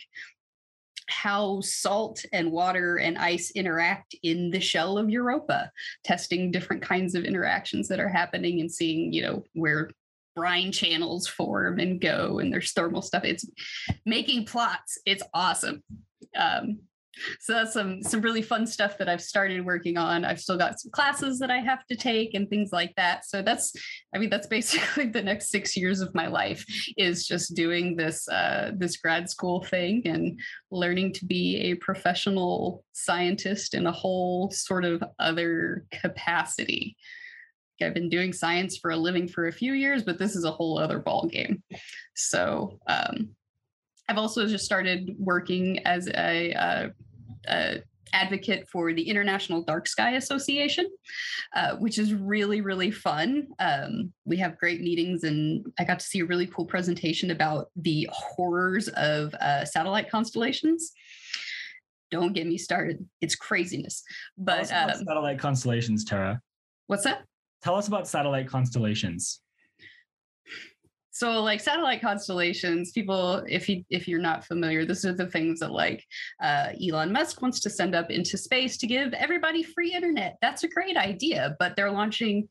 how salt and water and ice interact in the shell of Europa, testing different kinds of interactions that are happening and seeing, you know, where brine channels form and go and there's thermal stuff. It's making plots. It's awesome. Um, so that's some some really fun stuff that I've started working on. I've still got some classes that I have to take and things like that. So that's, I mean, that's basically the next six years of my life is just doing this uh, this grad school thing and learning to be a professional scientist in a whole sort of other capacity. I've been doing science for a living for a few years, but this is a whole other ball game. So um, I've also just started working as a, uh, a advocate for the International Dark Sky Association, uh, which is really, really fun. Um, we have great meetings, and I got to see a really cool presentation about the horrors of uh, satellite constellations. Don't get me started; it's craziness. But
um,
satellite
constellations, Tara.
What's that?
Tell us about satellite constellations.
So like satellite constellations, people, if you if you're not familiar, this are the things that like uh, Elon Musk wants to send up into space to give everybody free internet. That's a great idea, but they're launching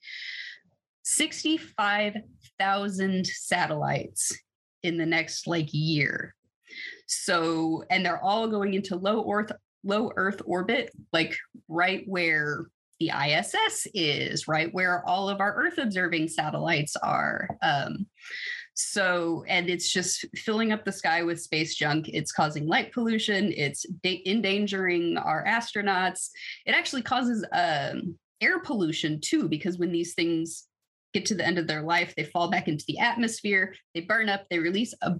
65,000 satellites in the next like year. So, and they're all going into low Earth low Earth orbit, like right where the ISS is, right where all of our Earth observing satellites are. Um, so, and it's just filling up the sky with space junk. It's causing light pollution. It's da- endangering our astronauts. It actually causes um, air pollution too, because when these things get to the end of their life, they fall back into the atmosphere, they burn up, they release a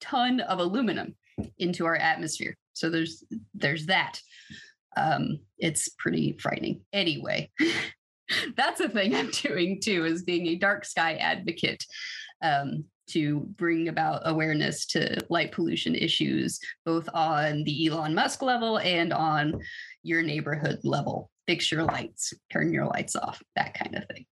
ton of aluminum into our atmosphere. So there's there's that um, it's pretty frightening. Anyway, that's a thing I'm doing too, is being a dark sky advocate um, to bring about awareness to light pollution issues, both on the Elon Musk level and on your neighborhood level. Fix your lights, turn your lights off, that kind of thing.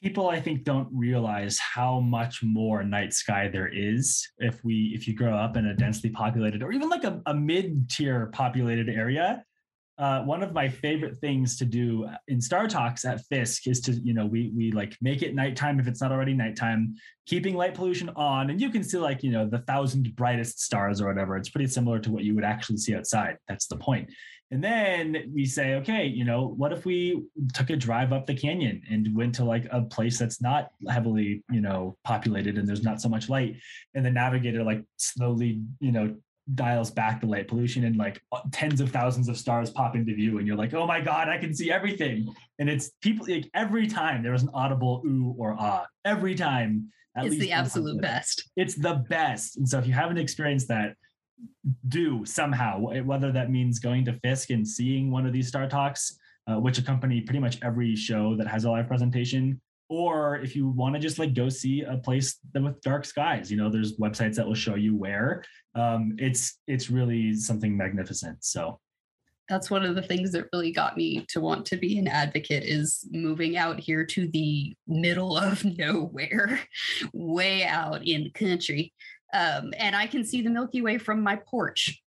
People, I think, don't realize how much more night sky there is if we if you grow up in a densely populated or even like a, a mid-tier populated area uh, one of my favorite things to do in Star Talks at Fiske is to, you know, we we like make it nighttime if it's not already nighttime, keeping light pollution on, and you can see like you know the thousand brightest stars or whatever. It's pretty similar to what you would actually see outside. That's the point. And then we say, okay, you know, what if we took a drive up the canyon and went to like a place that's not heavily, you know, populated and there's not so much light, and the navigator like slowly, you know, dials back the light pollution and like uh, tens of thousands of stars pop into view and you're like oh my god i can see everything. And it's people like every time there was an audible ooh or ah every time at
it's the absolute best.
It's the best. And so if you haven't experienced that do somehow whether that means going to Fiske and seeing one of these star talks uh, which accompany pretty much every show that has a live presentation or if you want to just like go see a place with dark skies you know there's websites that will show you where. Um, it's it's really something magnificent so.
That's one of the things that really got me to want to be an advocate is moving out here to the middle of nowhere way out in the country. Um, and i can see the milky way from my porch.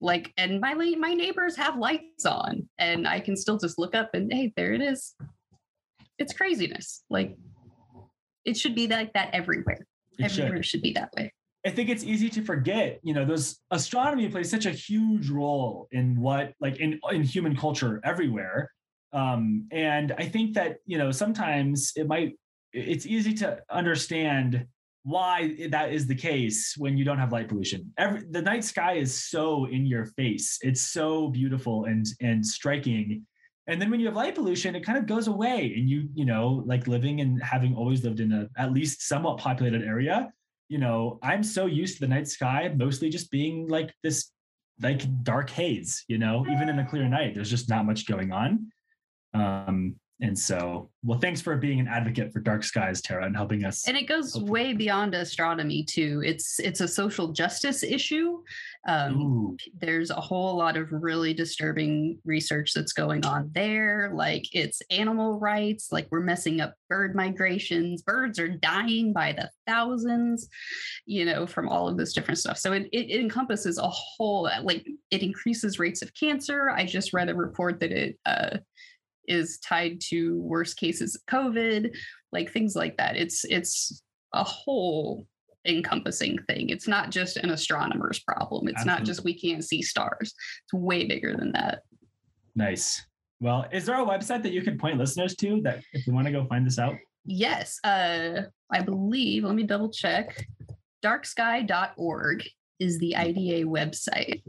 Like and my my neighbors have lights on and i can still just look up and hey there it is it's craziness. Like it should be like that everywhere. It everywhere should. should be that way.
I think it's easy to forget, you know, those astronomy plays such a huge role in what like in in human culture everywhere. Um, and I think that, you know, sometimes it might it's easy to understand why that is the case when you don't have light pollution. Every the night sky is so in your face. It's so beautiful and and striking and then when you have light pollution it kind of goes away and you you know like living and having always lived in a at least somewhat populated area you know i'm so used to the night sky mostly just being like this like dark haze you know even in a clear night there's just not much going on um and so, well, thanks for being an advocate for dark skies, Tara, and helping us.
And it goes way beyond astronomy too. It's it's a social justice issue. Um, there's a whole lot of really disturbing research that's going on there. Like it's animal rights. Like we're messing up bird migrations. Birds are dying by the thousands. You know, from all of this different stuff. So it it, encompasses a whole like it increases rates of cancer. I just read a report that it. Uh, is tied to worse cases of COVID, like things like that. It's it's a whole encompassing thing. It's not just an astronomer's problem. It's not just we can't see stars. It's way bigger than that.
Nice. Well, is there a website that you could point listeners to that if they want to go find this out?
Yes, uh, I believe, let me double check. Darksky.org is the IDA website.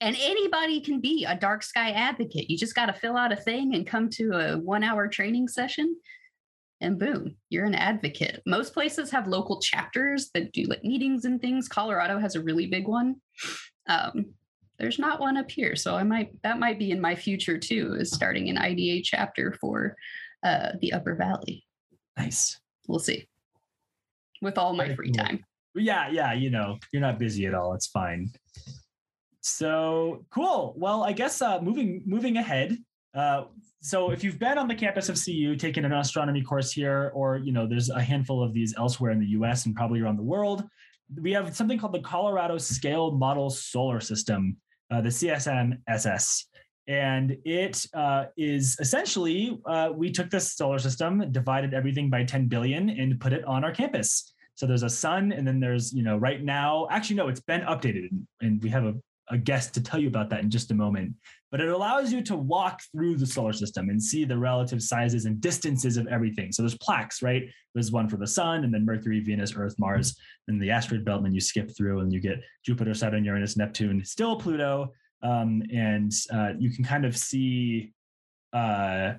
And anybody can be a dark sky advocate. You just got to fill out a thing and come to a one hour training session, and boom, you're an advocate. Most places have local chapters that do like meetings and things. Colorado has a really big one. Um, there's not one up here, so I might that might be in my future too, is starting an IDA chapter for uh, the Upper Valley.
Nice.
We'll see. With all my
Very
free
cool.
time.
Yeah, yeah, you know, you're not busy at all. It's fine. So cool. Well, I guess uh, moving moving ahead. Uh, so if you've been on the campus of CU, taken an astronomy course here, or you know, there's a handful of these elsewhere in the U.S. and probably around the world. We have something called the Colorado Scale Model Solar System, uh, the CSMSS. And it uh, is essentially, uh, we took this solar system, divided everything by 10 billion, and put it on our campus. So there's a sun, and then there's, you know, right now, actually, no, it's been updated. And we have a, a guest to tell you about that in just a moment. But it allows you to walk through the solar system and see the relative sizes and distances of everything. So there's plaques, right? There's one for the sun, and then Mercury, Venus, Earth, Mars, and the asteroid belt. And then you skip through and you get Jupiter, Saturn, Uranus, Neptune, still Pluto. Um, and uh, you can kind of see uh,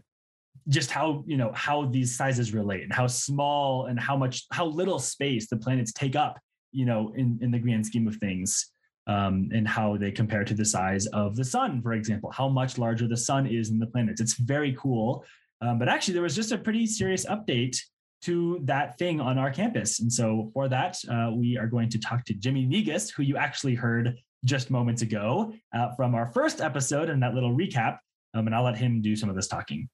just how you know how these sizes relate and how small and how much how little space the planets take up you know in in the grand scheme of things um, and how they compare to the size of the sun for example how much larger the sun is than the planets it's very cool um, but actually there was just a pretty serious update to that thing on our campus and so for that uh, we are going to talk to jimmy negus who you actually heard just moments ago uh, from our first episode and that little recap um, and i'll let him do some of this talking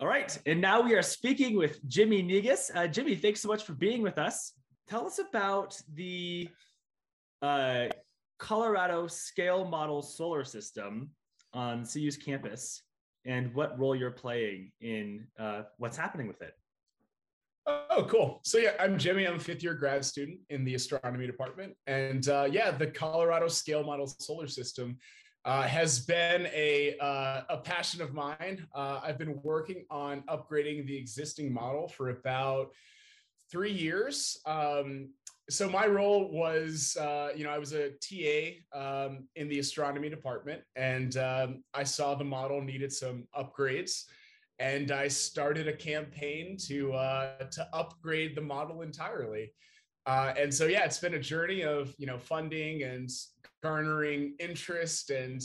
all right. And now we are speaking with Jimmy Negus. Uh, Jimmy, thanks so much for being with us. Tell us about the uh, Colorado Scale Model Solar System on CU's campus and what role you're playing in uh, what's happening with it.
Oh, cool. So yeah, I'm Jimmy. I'm a fifth year grad student in the astronomy department, and uh, yeah, the Colorado Scale Model Solar System uh, has been a uh, a passion of mine. Uh, I've been working on upgrading the existing model for about three years. Um, so my role was, uh, you know, I was a TA um, in the astronomy department, and um, I saw the model needed some upgrades, and I started a campaign to uh, to upgrade the model entirely. Uh, and so, yeah, it's been a journey of you know funding and garnering interest and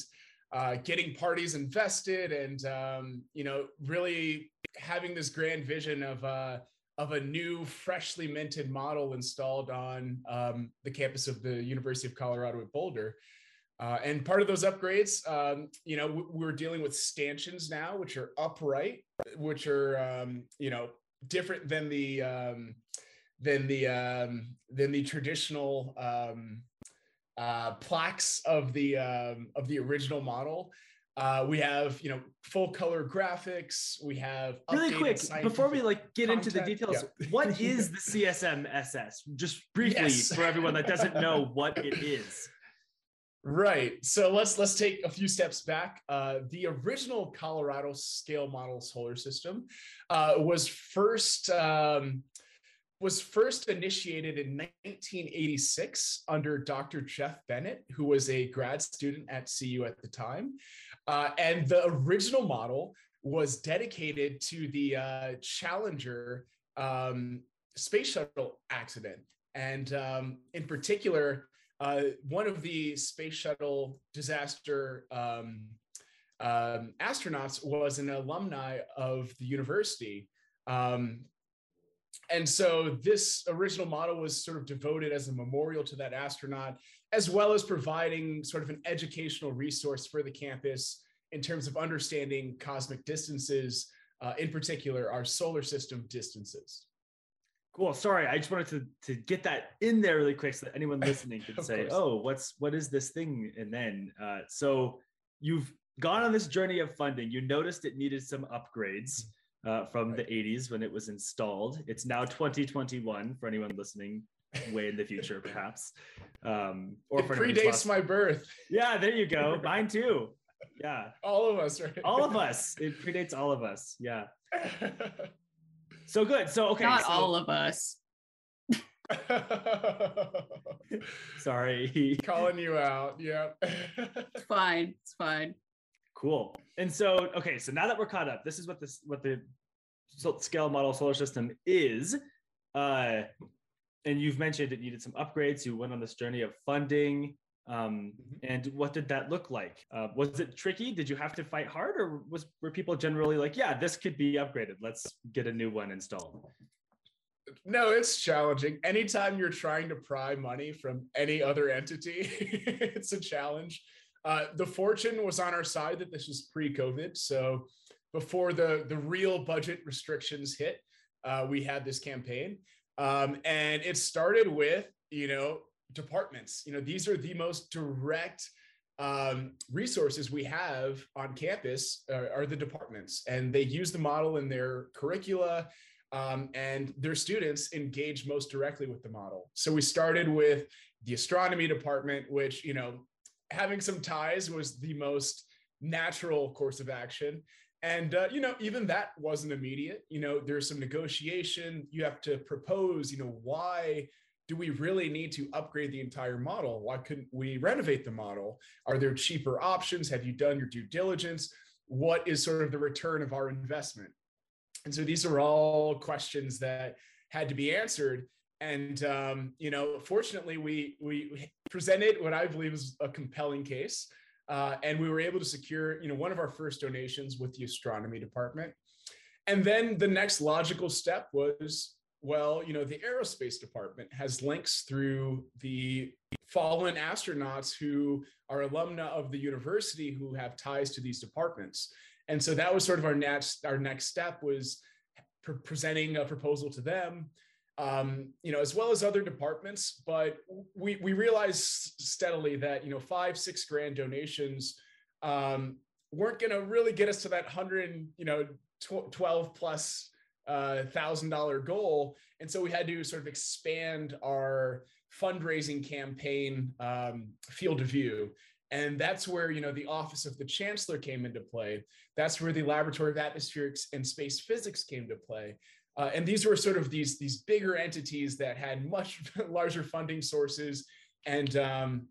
uh, getting parties invested, and um, you know really having this grand vision of uh, of a new, freshly minted model installed on um, the campus of the University of Colorado at Boulder. Uh, and part of those upgrades, um, you know, we, we're dealing with stanchions now, which are upright, which are, um, you know, different than the um, than the um, than the traditional um, uh, plaques of the of the original model. Uh, we have you know full color graphics. We have
Really quick, before we like get into the details,
Yeah.
what is the CSMSS? Just briefly
Yes.
for everyone that doesn't know what it is.
Right. So let's let's take a few steps back. Uh, the original Colorado scale model solar system uh, was first um, was first initiated in 1986 under Dr. Jeff Bennett, who was a grad student at CU at the time, uh, and the original model was dedicated to the uh, Challenger um, space shuttle accident, and um, in particular uh, one of the space shuttle disaster um, um, astronauts was an alumni of the university. Um, and so this original model was sort of devoted as a memorial to that astronaut, as well as providing sort of an educational resource for the campus in terms of understanding cosmic distances, uh, in particular, our solar system distances.
Cool. Sorry, I just wanted to to get that in there really quick so that anyone listening could say,
course.
"Oh, what's what is this thing?" And then, uh, so you've gone on this journey of funding. You noticed it needed some upgrades. uh, from the 80s when it was installed. It's now 2021 for anyone listening way in the future, perhaps. Um,
or it for predates lost... my birth.
Yeah, there you go. Mine too. Yeah.
All of us, right?
All of us. It predates all of us. Yeah. So good. So okay.
Not
so...
all of us.
Sorry.
Calling you out. Yep.
it's fine. It's fine.
Cool. And so, okay, so now that we're caught up, this is what this what the scale model solar system is. Uh, and you've mentioned that you did some upgrades. You went on this journey of funding. Um, mm-hmm. and what did that look like? Uh, was it tricky? Did you have to fight hard, or was were people generally like, "Yeah, this could be upgraded. Let's get a new one installed"?
no, it's challenging. Anytime you're trying to pry money from any other entity, it's a challenge. Uh, the fortune was on our side that this was pre-COVID, so before the the real budget restrictions hit, uh, we had this campaign, um, and it started with you know departments. You know these are the most direct um, resources we have on campus uh, are the departments, and they use the model in their curricula um, and their students engage most directly with the model. So we started with the astronomy department, which, you know, having some ties was the most natural course of action. And, uh, you know, even that wasn't immediate. You know, there's some negotiation. You have to propose, you know, why do we really need to upgrade the entire model? Why couldn't we renovate the model? Are there cheaper options? Have you done your due diligence? What is sort of the return of our investment? And so these are all questions that had to be answered. And um, you know, fortunately, we we presented what I believe is a compelling case, uh, and we were able to secure you know one of our first donations with the astronomy department. And then the next logical step was, well, you know, the aerospace department has links through the fallen astronauts who are alumna of the university who have ties to these departments. And so that was sort of our next our next step was pre- presenting a proposal to them, um, you know, as well as other departments. But we we realized steadily that you know five six grand donations um, weren't going to really get us to that hundred you know tw- twelve plus uh, thousand dollar goal, and so we had to sort of expand our fundraising campaign um, field of view. And that's where you know the office of the chancellor came into play. That's where the laboratory of atmospherics and space physics came to play uh, and these were sort of these these bigger entities that had much larger funding sources and um,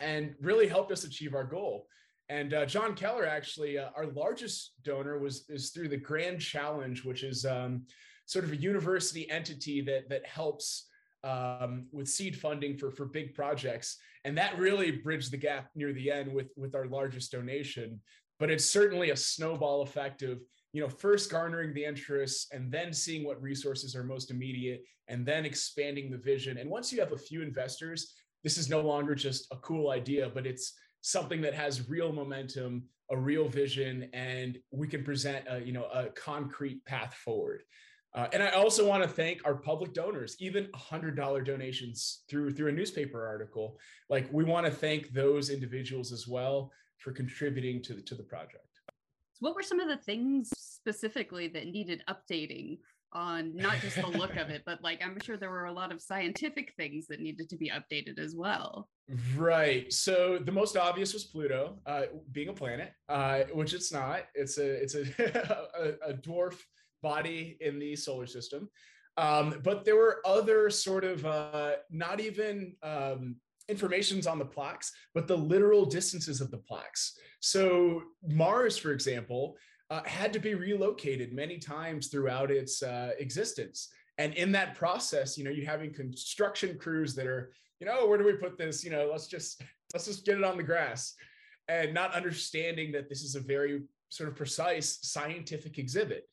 and really helped us achieve our goal and uh, john keller actually uh, our largest donor was is through the grand challenge which is um, sort of a university entity that that helps um, with seed funding for for big projects, and that really bridged the gap near the end with with our largest donation. But it's certainly a snowball effect of you know first garnering the interest and then seeing what resources are most immediate and then expanding the vision. And once you have a few investors, this is no longer just a cool idea, but it's something that has real momentum, a real vision, and we can present a you know a concrete path forward. Uh, and I also want to thank our public donors, even $100 donations through through a newspaper article. Like we want to thank those individuals as well for contributing to the, to the project.
So what were some of the things specifically that needed updating on not just the look of it, but like I'm sure there were a lot of scientific things that needed to be updated as well.
Right. So the most obvious was Pluto uh, being a planet, uh, which it's not. It's a it's a, a, a dwarf body in the solar system. Um, but there were other sort of uh, not even um, informations on the plaques, but the literal distances of the plaques. So Mars, for example, uh, had to be relocated many times throughout its uh, existence. And in that process, you know, you're having construction crews that are, you know, where do we put this? You know, let's just let's just get it on the grass, and not understanding that this is a very sort of precise scientific exhibit.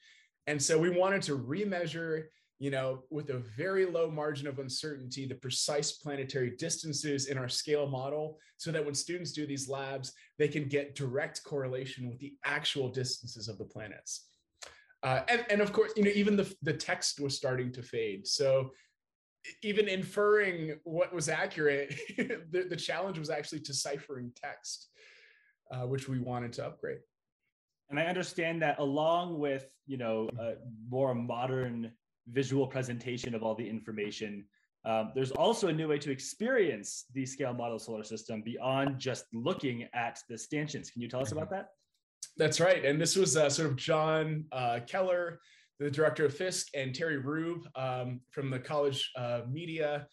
And so we wanted to remeasure, you know, with a very low margin of uncertainty, the precise planetary distances in our scale model so that when students do these labs, they can get direct correlation with the actual distances of the planets. Uh, and, and of course, you know, even the, the text was starting to fade. So even inferring what was accurate, the, the challenge was actually deciphering text, uh, which we wanted to upgrade.
And I understand that along with, you know, a more modern visual presentation of all the information, um, there's also a new way to experience the scale model solar system beyond just looking at the stanchions. Can you tell us about that?
That's right. And this was uh, sort of John uh, Keller, the director of Fiske, and Terry Rube um, from the College uh, Media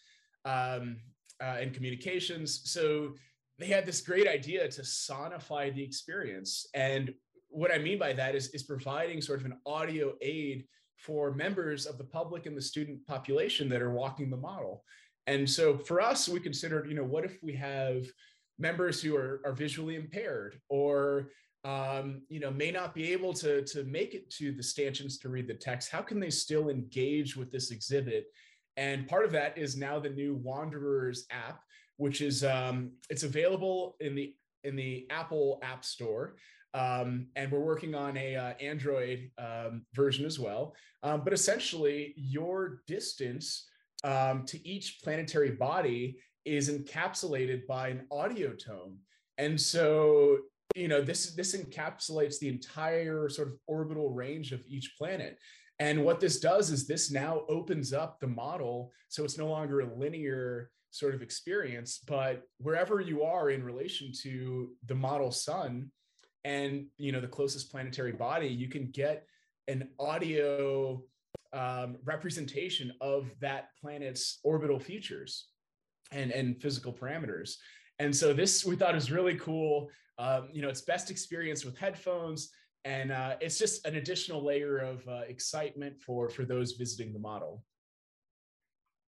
um, uh, and Communications. So they had this great idea to sonify the experience. And what I mean by that is, is providing sort of an audio aid for members of the public and the student population that are walking the model. And so for us, we considered, you know, what if we have members who are, are visually impaired or um, you know, may not be able to, to make it to the stanchions to read the text. How can they still engage with this exhibit? And part of that is now the new Wanderers app, which is um, it's available in the in the Apple App Store. Um, and we're working on a uh, Android um, version as well. Um, but essentially, your distance um, to each planetary body is encapsulated by an audio tone. And so, you know, this this encapsulates the entire sort of orbital range of each planet. And what this does is this now opens up the model so it's no longer a linear sort of experience, but wherever you are in relation to the model sun, and you know the closest planetary body you can get an audio um, representation of that planet's orbital features and and physical parameters. And so this we thought is really cool. Um, you know it's best experienced with headphones and uh, it's just an additional layer of uh, excitement for for those visiting the model.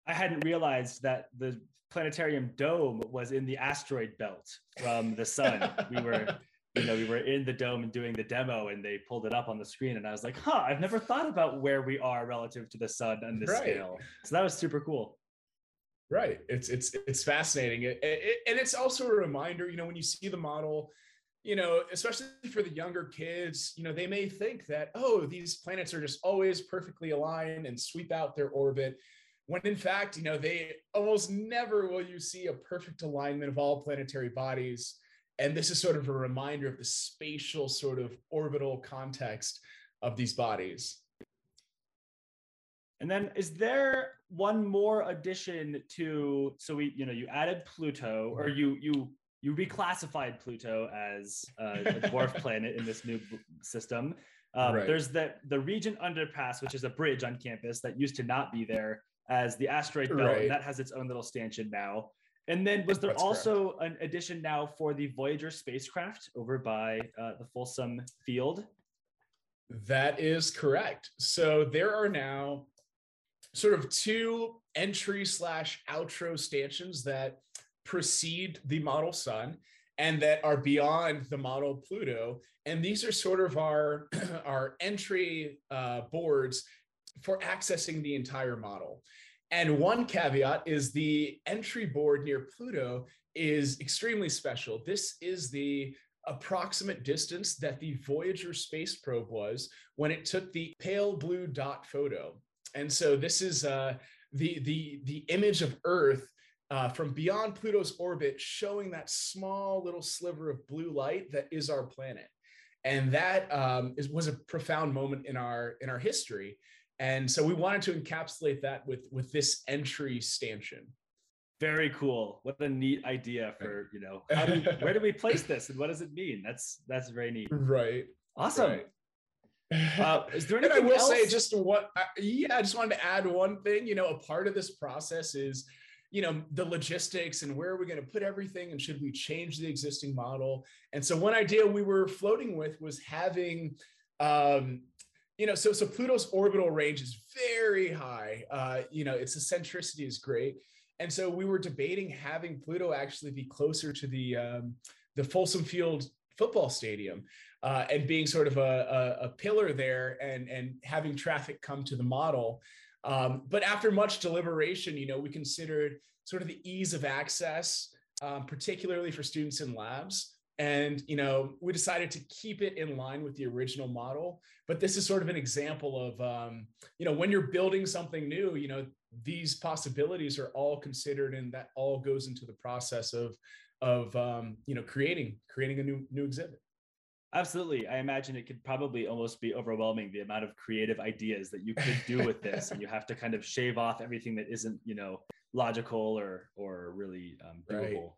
I hadn't realized that the planetarium dome was in the asteroid belt from the sun. We were you know, we were in the dome and doing the demo and they pulled it up on the screen and I was like, huh, I've never thought about where we are relative to the sun and this right. scale. So that was super cool.
Right. It's it's it's fascinating. It, it, and it's also a reminder, you know, when you see the model, you know, especially for the younger kids, you know, they may think that, oh, these planets are just always perfectly aligned and sweep out their orbit. When in fact, you know, they almost never will you see a perfect alignment of all planetary bodies and this is sort of a reminder of the spatial sort of orbital context of these bodies.
And then is there one more addition to so we you know you added Pluto or you you you reclassified Pluto as uh, a dwarf planet in this new system. Um, right. There's the the Regent Underpass, which is a bridge on campus that used to not be there as the asteroid belt, right. and that has its own little stanchion now. And then was there That's also correct. an addition now for the Voyager spacecraft over by uh, the Folsom Field?
That is correct. So there are now sort of two entry slash outro stanchions that precede the model sun and that are beyond the model Pluto. And these are sort of our, our entry uh, boards for accessing the entire model. And one caveat is the entry board near Pluto is extremely special. This is the approximate distance that the Voyager space probe was when it took the pale blue dot photo. And so this is uh, the, the, the image of Earth uh, from beyond Pluto's orbit showing that small little sliver of blue light that is our planet. And that um, is, was a profound moment in our, in our history and so we wanted to encapsulate that with with this entry stanchion
very cool what a neat idea for you know do, where do we place this and what does it mean that's that's very neat
right
awesome right. Uh, is there anything
and I will
else?
say just what, uh, yeah, I just wanted to add one thing. You know, a part of this process is, you know, the logistics and where are we going to put everything and should we change the existing model? And so one idea we were floating with was having um, you know, so so Pluto's orbital range is very high. Uh, you know, its eccentricity is great, and so we were debating having Pluto actually be closer to the um, the Folsom Field football stadium, uh, and being sort of a, a, a, pillar there, and and having traffic come to the model. Um, but after much deliberation, you know, we considered sort of the ease of access, um, particularly for students in labs and you know we decided to keep it in line with the original model but this is sort of an example of um, you know when you're building something new you know these possibilities are all considered and that all goes into the process of of um, you know creating creating a new new exhibit
Absolutely. I imagine it could probably almost be overwhelming the amount of creative ideas that you could do with this. and you have to kind of shave off everything that isn't, you know, logical or or really um, doable.
Right.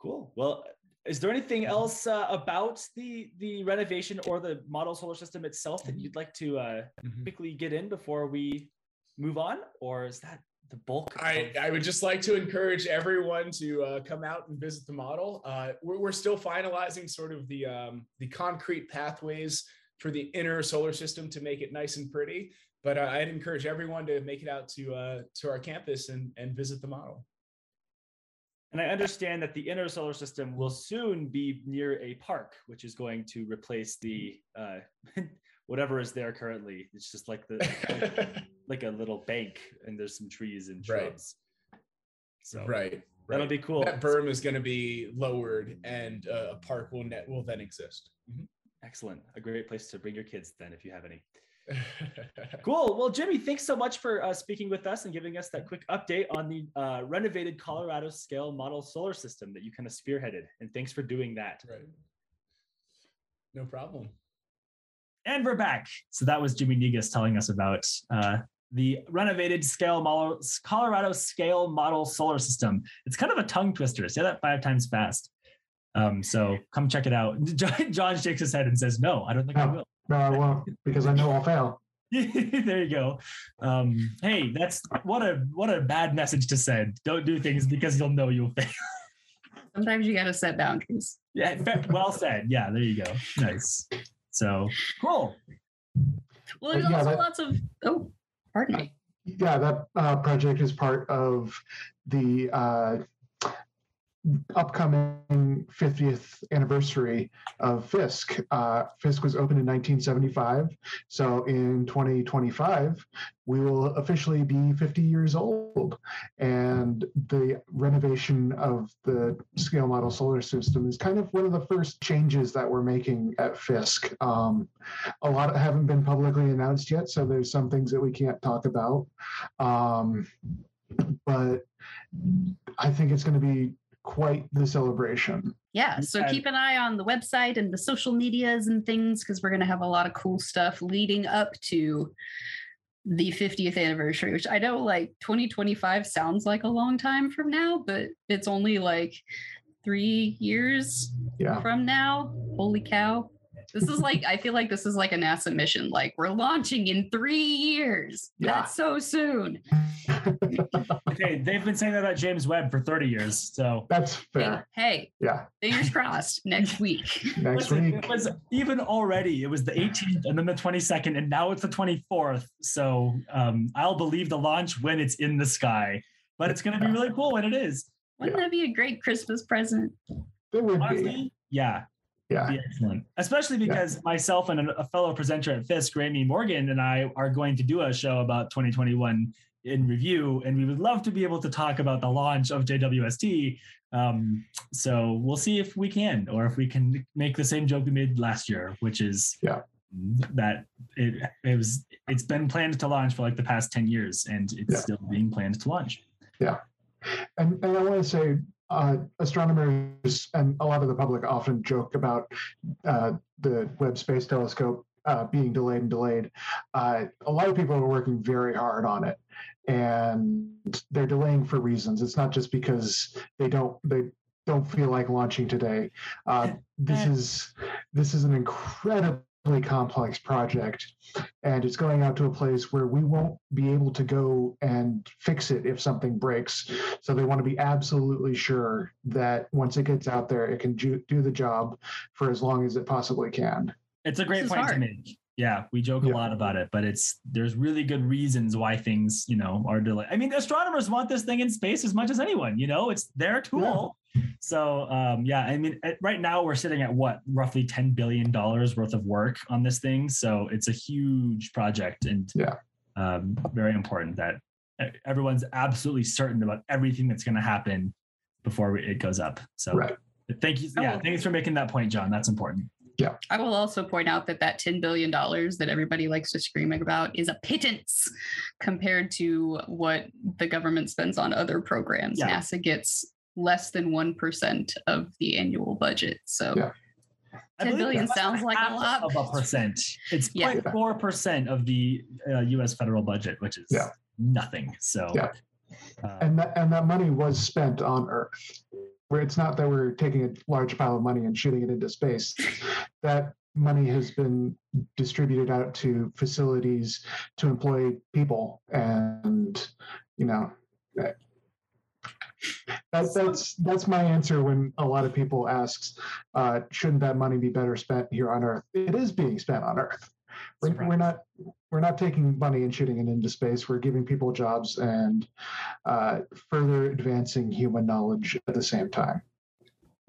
Cool. Well, is there anything else uh, about the the renovation or the model solar system itself that you'd like to uh,
Mhm.
quickly get in before we move on, or is that the bulk?
I,
of-
I would just like to encourage everyone to uh, come out and visit the model. Uh, we're, we're still finalizing sort of the um, the concrete pathways for the inner solar system to make it nice and pretty. But uh, I'd encourage everyone to make it out to uh, to our campus and, and visit the model.
And I understand that the inner solar system will soon be near a park, which is going to replace the uh, whatever is there currently. It's just like the like a little bank, and there's some trees and
Right.
shrubs. So
right.
that'll be cool.
That berm is going to be lowered, and uh, a park will net will then exist.
Excellent. A great place to bring your kids then, if you have any. Cool. Well, Jimmy, thanks so much for uh, speaking with us and giving us that quick update on the uh, renovated Colorado scale model solar system that you kind of spearheaded. And thanks for doing that.
right. No problem.
And we're back. So that was Jimmy Negus telling us about uh, the renovated scale model, Colorado scale model solar system. It's kind of a tongue twister. Say that five times fast. Um, so come check it out. John, John shakes his head and says, "No, I don't think I will."
No, I won't because I know I'll fail.
there you go. Um, hey, that's what a what a bad message to send. Don't do things because you'll know you'll fail.
Sometimes you got to set boundaries.
yeah, well said. Yeah, there you go. Nice. So cool.
Well, there's
Uh, yeah,
also
that-
lots of. Oh, pardon me.
Yeah, that uh, project is part of the uh, upcoming 50th anniversary of Fiske. Uh, Fiske was opened in 1975. So in 2025, we will officially be 50 years old. And the renovation of the scale model solar system is kind of one of the first changes that we're making at Fiske. Um, a lot haven't been publicly announced yet, so there's some things that we can't talk about. Um, but I think it's going to be quite the celebration.
Yeah, so
And-
keep an eye on the website and the social medias and things because we're going to have a lot of cool stuff leading up to the 50th anniversary, which I know like 2025 sounds like a long time from now, but it's only like three years
Yeah.
from now. Holy cow. This is like, I feel like this is like a NASA mission. Like, we're launching in three years.
Yeah.
That's so soon.
Okay, they've been saying that about James Webb for 30 years. So
That's
Hey,
fair.
hey,
Yeah.
fingers crossed next week.
Next
Listen,
week.
it was even already, it was the 18th and then the 22nd, and now it's the 24th. So um, I'll believe the launch when it's in the sky, but it's going to be really cool when it is.
Wouldn't that be a great Christmas present?
It would be.
Yeah,
Yeah.
be excellent. Especially because myself and a a fellow presenter at Fiske, Rami Morgan, and I are going to do a show about 2021 in review, and we would love to be able to talk about the launch of JWST. Um, so we'll see if we can, or if we can make the same joke we made last year, which is
Yeah.
that it, it was it's been planned to launch for like the past 10 years, and it's
Yeah.
still being planned to launch. Yeah.
And, and I want to say, uh, astronomers and a lot of the public often joke about uh, the Webb Space Telescope uh, being delayed and delayed. Uh, a lot of people are working very hard on it, and they're delaying for reasons. It's not just because they don't they don't feel like launching today. Uh, this is this is an incredibly complex project and it's going out to a place where we won't be able to go and fix it if something breaks. So they want to be absolutely sure that once it gets out there, it can do, do the job for as long as it possibly can.
It's a great
is
point to make. Yeah, we joke
Yeah.
a lot about it, but it's there's really good reasons why things, you know, are delayed. I mean, astronomers want this thing in space as much as anyone, you know, it's their tool. So, um, yeah, I mean, at, right now we're sitting at what roughly ten billion dollars worth of work on this thing, so it's a huge project and
Yeah.
um, very important that everyone's absolutely certain about everything that's going to happen before it goes up. So,
Right.
thank you.
Oh,
Yeah, thanks for making that point, John. That's important. Yeah.
I will also point out that that $10 billion that everybody likes to scream about is a pittance compared to what the government spends on other programs.
Yeah.
NASA gets less than 1% of the annual budget. So
Yeah.
I
10
believe
billion sounds like a lot.
of a percent. It's
Yeah.
0.4 percent of the uh, U.S. federal budget, which is
Yeah.
nothing. So,
Yeah.
uh,
and that and that money was spent on Earth. Where it's not that we're taking a large pile of money and shooting it into space. That money has been distributed out to facilities to employ people, and you know. That, that- that's that's my answer when a lot of people asks, uh, shouldn't that money be better spent here on Earth? It is being spent on Earth. We're, we're not we're not taking money and shooting it into space. We're giving people jobs and uh, further advancing human knowledge at the same time.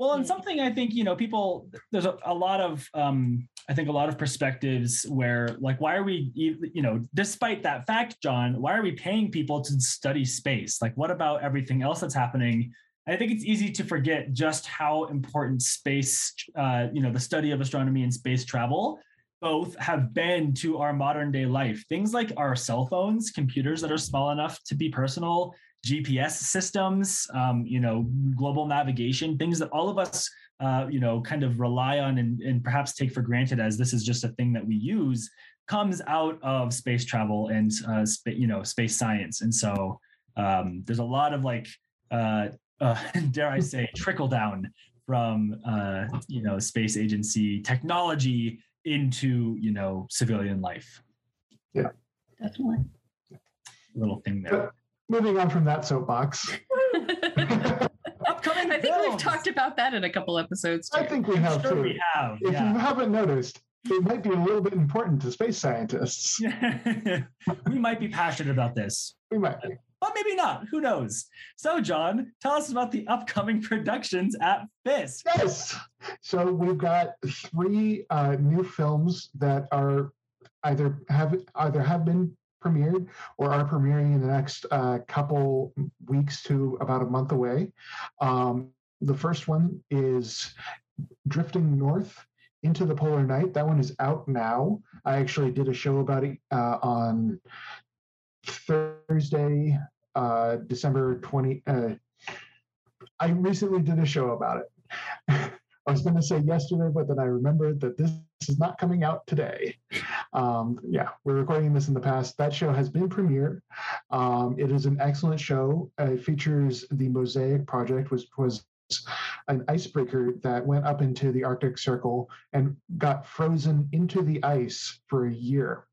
Well, and
Mm.
something I think you know, people. There's a, a lot of, um, I think, a lot of perspectives where, like, why are we, you know, despite that fact, John, why are we paying people to study space? Like, what about everything else that's happening? I think it's easy to forget just how important space, uh, you know, the study of astronomy and space travel both have been to our modern day life. Things like our cell phones, computers that are small enough to be personal, GPS systems, um, you know, global navigation, things that all of us, uh, you know, kind of rely on and, and perhaps take for granted as this is just a thing that we use, comes out of space travel and, uh, spa- you know, space science. And so um, there's a lot of like, uh, uh, dare I say, trickle down from, uh, you know, space agency technology into, you know, civilian life.
Yeah, definitely.
Little thing there.
Moving on from that soapbox,
Upcoming
I think we've talked about that in a couple episodes too.
I think we have
Sure
too.
we have.
If
yeah.
you haven't noticed, it might be a little bit important to space scientists.
we might be passionate about this,
We might be.
but maybe not. Who knows? So, John, tell us about the upcoming productions at Fiske.
Yes. So we've got three uh, new films that are either have either have been premiered or are premiering in the next uh, couple weeks to about a month away. Um, the first one is Drifting North into the Polar Night. That one is out now. I actually did a show about it uh, on Thursday, uh, December 20. Uh, I recently did a show about it. I was going to say yesterday, but then I remembered that this is not coming out today. Um, yeah, we're recording this in the past. That show has been premiered. Um, it is an excellent show. Uh, it features the Mosaic Project, which was an icebreaker that went up into the Arctic Circle and got frozen into the ice for a year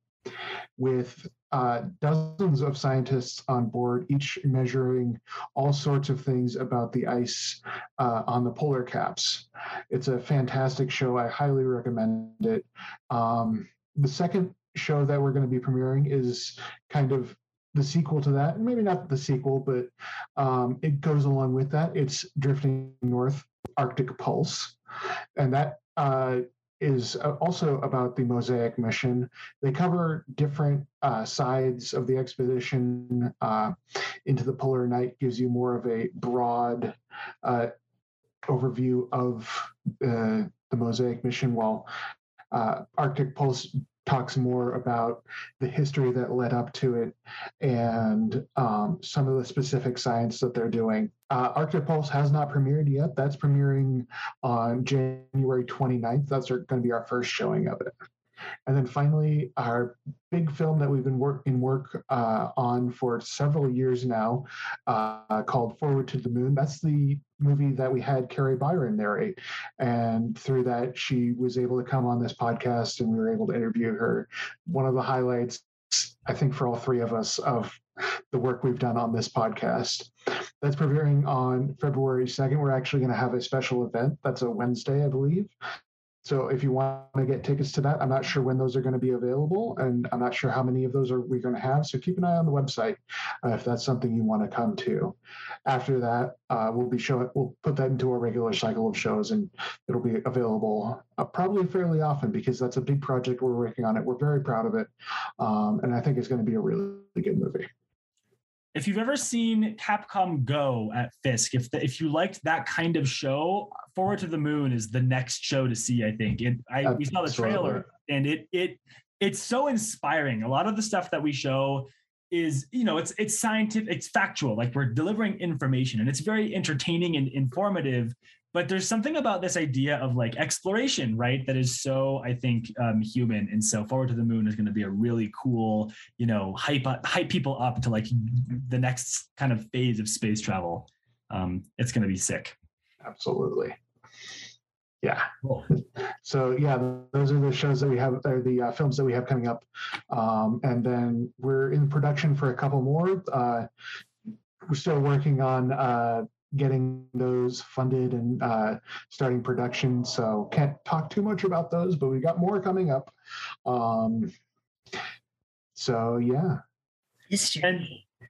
with uh, dozens of scientists on board, each measuring all sorts of things about the ice uh, on the polar caps. It's a fantastic show. I highly recommend it. Um, the second show that we're going to be premiering is kind of the sequel to that. Maybe not the sequel, but um, it goes along with that. It's Drifting North Arctic Pulse. And that uh, is uh, also about the Mosaic mission. They cover different uh, sides of the expedition. Uh, into the Polar Night gives you more of a broad uh, overview of uh, the Mosaic mission, while uh, Arctic Pulse talks more about the history that led up to it and um, some of the specific science that they're doing. Uh, Arctic Pulse has not premiered yet. That's premiering on January 29th. That's going to be our first showing of it. And then finally, our big film that we've been work, in work uh, on for several years now, uh, called Forward to the Moon. That's the movie that we had Kari Byron narrate, and through that, she was able to come on this podcast, and we were able to interview her. One of the highlights, I think, for all three of us of the work we've done on this podcast. That's premiering on February 2nd. We're actually going to have a special event. That's a Wednesday, I believe. So if you want to get tickets to that, I'm not sure when those are going to be available, and I'm not sure how many of those are we going to have. So keep an eye on the website uh, if that's something you want to come to. After that, uh, we'll be showing. We'll put that into our regular cycle of shows, and it'll be available uh, probably fairly often because that's a big project we're working on. It. We're very proud of it, um, and I think it's going to be a really, really good movie.
If you've ever seen Capcom Go at Fiske, if the, if you liked that kind of show, Forward to the Moon is the next show to see. I think. And I we saw the trailer, and it it it's so inspiring. A lot of the stuff that we show is you know it's it's scientific, it's factual. Like we're delivering information, and it's very entertaining and informative. But there's something about this idea of like exploration, right? That is so, I think, um, human. And so, Forward to the Moon is going to be a really cool, you know, hype hype people up to like the next kind of phase of space travel. Um, it's going to be sick.
Absolutely. Yeah.
Cool.
So yeah, those are the shows that we have, or the uh, films that we have coming up, um, and then we're in production for a couple more. Uh, we're still working on uh, getting those funded and uh, starting production. So can't talk too much about those, but we got more coming up. Um, so yeah.
And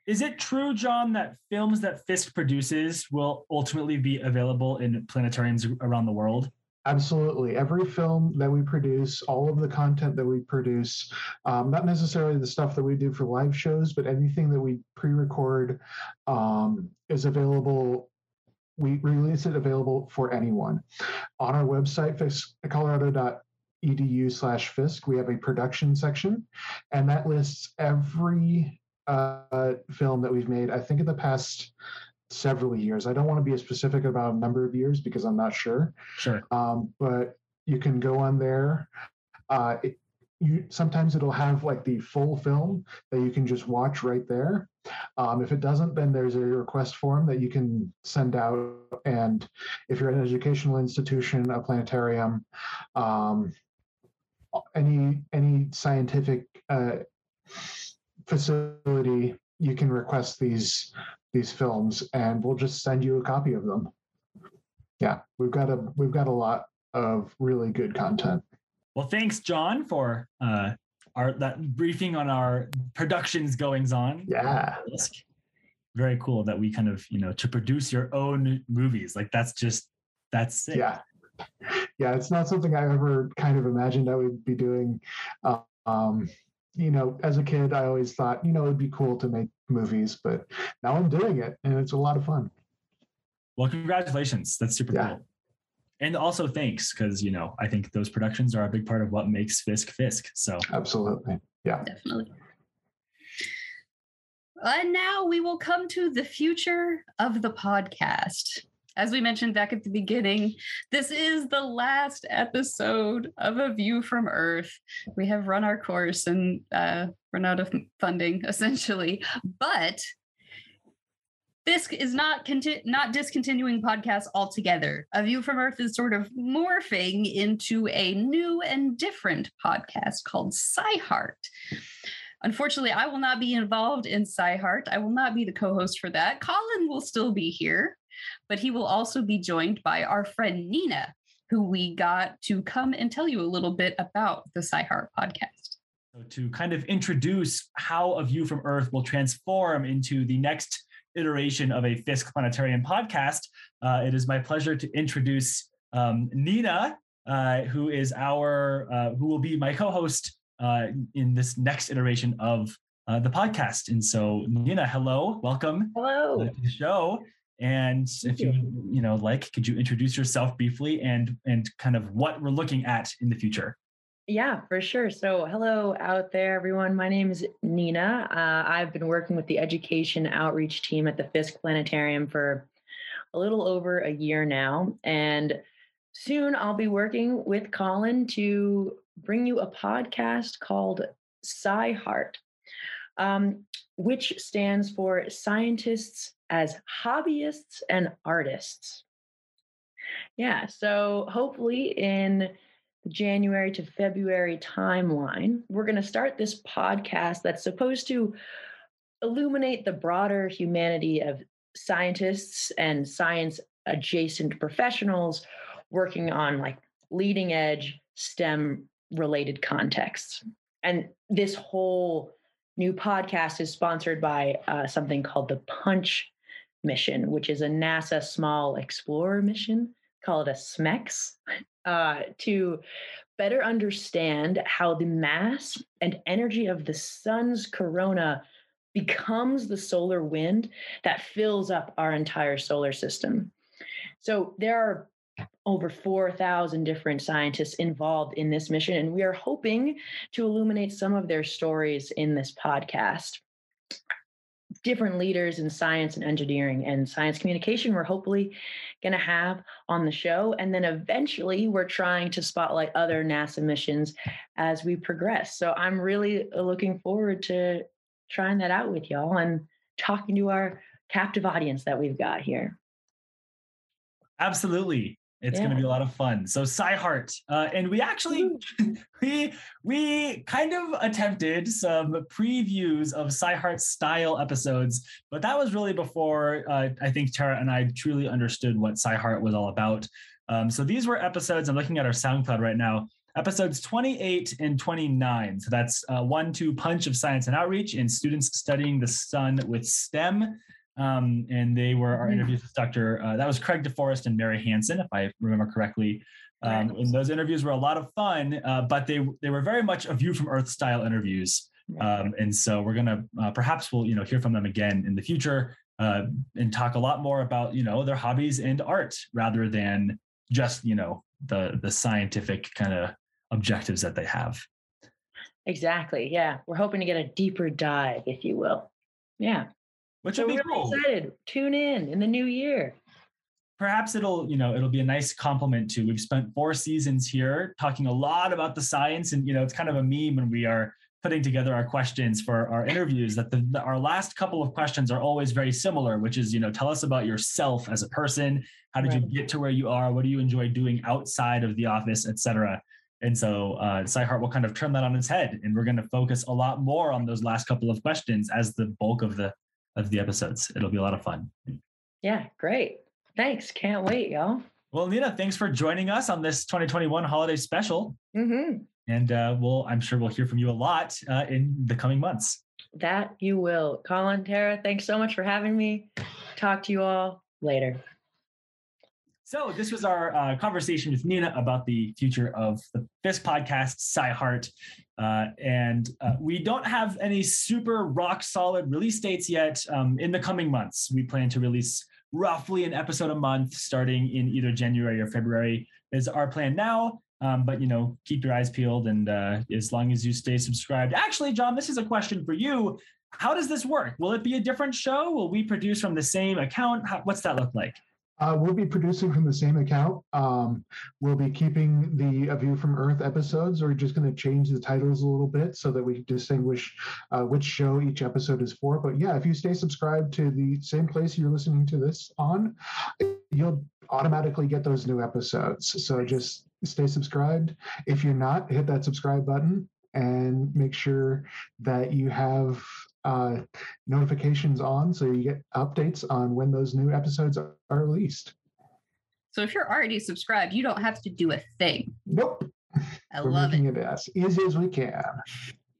is it true, John, that films that Fiske produces will ultimately be available in planetariums around the world?
Absolutely. Every film that we produce, all of the content that we produce, um, not necessarily the stuff that we do for live shows, but anything that we pre record um, is available. We release it available for anyone. On our website, colorado.edu slash FISKE, we have a production section, and that lists every uh, film that we've made. I think in the past several years. I don't want to be specific about a number of years because I'm not sure.
Sure.
Um, but you can go on there. Uh, it, you sometimes it'll have like the full film that you can just watch right there. Um, if it doesn't, then there's a request form that you can send out. And if you're an educational institution, a planetarium, um, any any scientific uh, facility, you can request these these films and we'll just send you a copy of them. Yeah we've got a we've got a lot of really good content.
Well thanks john for uh our that briefing on our productions goings on.
Yeah.
Very cool that we kind of you know to produce your own movies. Like that's just that's sick.
yeah. Yeah it's not something i ever kind of imagined i would be doing. Um you know, as a kid, I always thought, you know, it'd be cool to make movies, but now I'm doing it and it's a lot of fun.
Well, congratulations. That's super yeah. cool. And also thanks, because, you know, I think those productions are a big part of what makes Fiske Fiske. So,
absolutely. Yeah.
Definitely. And now we will come to the future of the podcast as we mentioned back at the beginning, this is the last episode of A View from Earth. We have run our course and uh, run out of funding, essentially. But this is not conti- not discontinuing podcasts altogether. A View from Earth is sort of morphing into a new and different podcast called SciHArt. Unfortunately, I will not be involved in SciHArt. I will not be the co-host for that. Colin will still be here but he will also be joined by our friend Nina, who we got to come and tell you a little bit about the SciHArt podcast.
So to kind of introduce how A View from Earth will transform into the next iteration of a Fiske Planetarium podcast, uh, it is my pleasure to introduce um, Nina, uh, who is our, uh, who will be my co-host uh, in this next iteration of uh, the podcast. And so, Nina, hello, welcome.
Hello.
to the show. And if you, you know, like, could you introduce yourself briefly and and kind of what we're looking at in the future?
Yeah, for sure. So, hello out there, everyone. My name is Nina. Uh, I've been working with the education outreach team at the Fiske Planetarium for a little over a year now. And soon I'll be working with Colin to bring you a podcast called SciHArt, um, which stands for Scientists as hobbyists and artists. Yeah, so hopefully in the January to February timeline, we're going to start this podcast that's supposed to illuminate the broader humanity of scientists and science adjacent professionals working on like leading edge STEM related contexts. And this whole new podcast is sponsored by uh, something called the Punch mission, which is a NASA Small Explorer mission, call it a SMEX, uh, to better understand how the mass and energy of the sun's corona becomes the solar wind that fills up our entire solar system. So there are over 4,000 different scientists involved in this mission, and we are hoping to illuminate some of their stories in this podcast. Different leaders in science and engineering and science communication we're hopefully going to have on the show and then eventually we're trying to spotlight other nasa missions as we progress so i'm really uh, looking forward to trying that out with y'all and talking to our captive audience that we've got here
Absolutely. It's going to be a lot of fun. So SciHArt, uh, and we actually we we kind of attempted some previews of SciHArt style episodes, but that was really before uh, I think Tara and I truly understood what SciHArt was all about. Um, so these were episodes. I'm looking at our SoundCloud right now. Episodes 28 and 29. So that's uh, one two punch of science and outreach and students studying the sun with STEM. Um, and they were our
Mhm.
interviews with Dr. Uh, that was Craig DeForest and Mary Hansen, if I remember correctly. Um, and those interviews were a lot of fun, uh, but they they were very much a view from Earth style interviews. Um, and so we're gonna uh, perhaps we'll you know hear from them again in the future uh, and talk a lot more about you know their hobbies and art rather than just you know the the scientific kind of objectives that they have.
exactly yeah we're hoping to get a deeper dive if you will yeah
Which
so
would be cool.
excited. Tune in in the new year.
Perhaps it'll you know it'll be a nice compliment to we've spent four seasons here talking a lot about the science and you know it's kind of a meme when we are putting together our questions for our interviews that the, the- our last couple of questions are always very similar which is you know tell us about yourself as a person. How did
Right.
you get to where you are? What do you enjoy doing outside of the office etc and so uh, SciHArt will kind of turn that on its head, and we're going to focus a lot more on those last couple of questions as the bulk of the of the episodes. It'll be a lot of fun.
yeah great thanks can't wait y'all
Well, Nina, thanks for joining us on this 2021 holiday special.
mm-hmm.
And uh, we'll, I'm sure we'll hear from you a lot uh, in the coming months.
that you will colin tara thanks so much for having me talk to you all later
So this was our uh, conversation with Nina about the future of the Fiske podcast, SciHArt. Uh, and uh, we don't have any super rock solid release dates yet. Um, in the coming months, we plan to release roughly an episode a month starting in either January or February is our plan now. Um, but you know, keep your eyes peeled, and uh, as long as you stay subscribed. Actually, John, this is a question for you. How does this work? Will it be a different show? Will we produce from the same account? How, what's that look like?
Uh, we'll be producing from the same account. Um, we'll be keeping the A View from Earth episodes. We're just going to change the titles a little bit so that we distinguish uh, which show each episode is for. But yeah, if you stay subscribed to the same place you're listening to this on, you'll automatically get those new episodes. So just stay subscribed. If you're not, hit that subscribe button and make sure that you have uh, notifications on so you get updates on when those new episodes are are released.
So if you're already subscribed, you don't have to do a thing.
Nope.
I
We're
love it.
making it as easy as we can.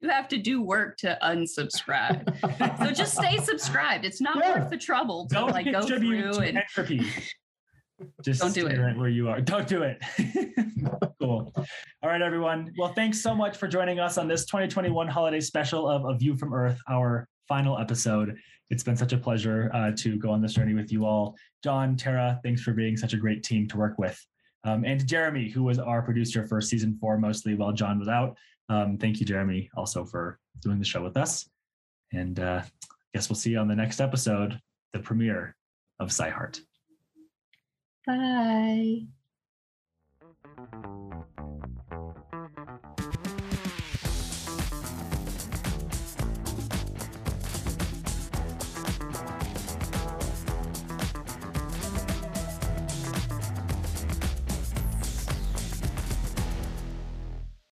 You have to do work to unsubscribe. so just stay subscribed. It's not
Yeah.
worth the trouble to
Don't
like go through
to
and
entropy. Just
Don't do it.
right where you are. Don't do it. cool. All right, everyone. Well, thanks so much for joining us on this 2021 holiday special of A View from Earth, our final episode. It's been such a pleasure uh, to go on this journey with you all. John, Tara, thanks for being such a great team to work with. Um, and to Jeremy, who was our producer for season four, mostly while John was out. Um, thank you, Jeremy, also for doing the show with us. And uh, I guess we'll see you on the next episode, the premiere of SciHArt.
Bye.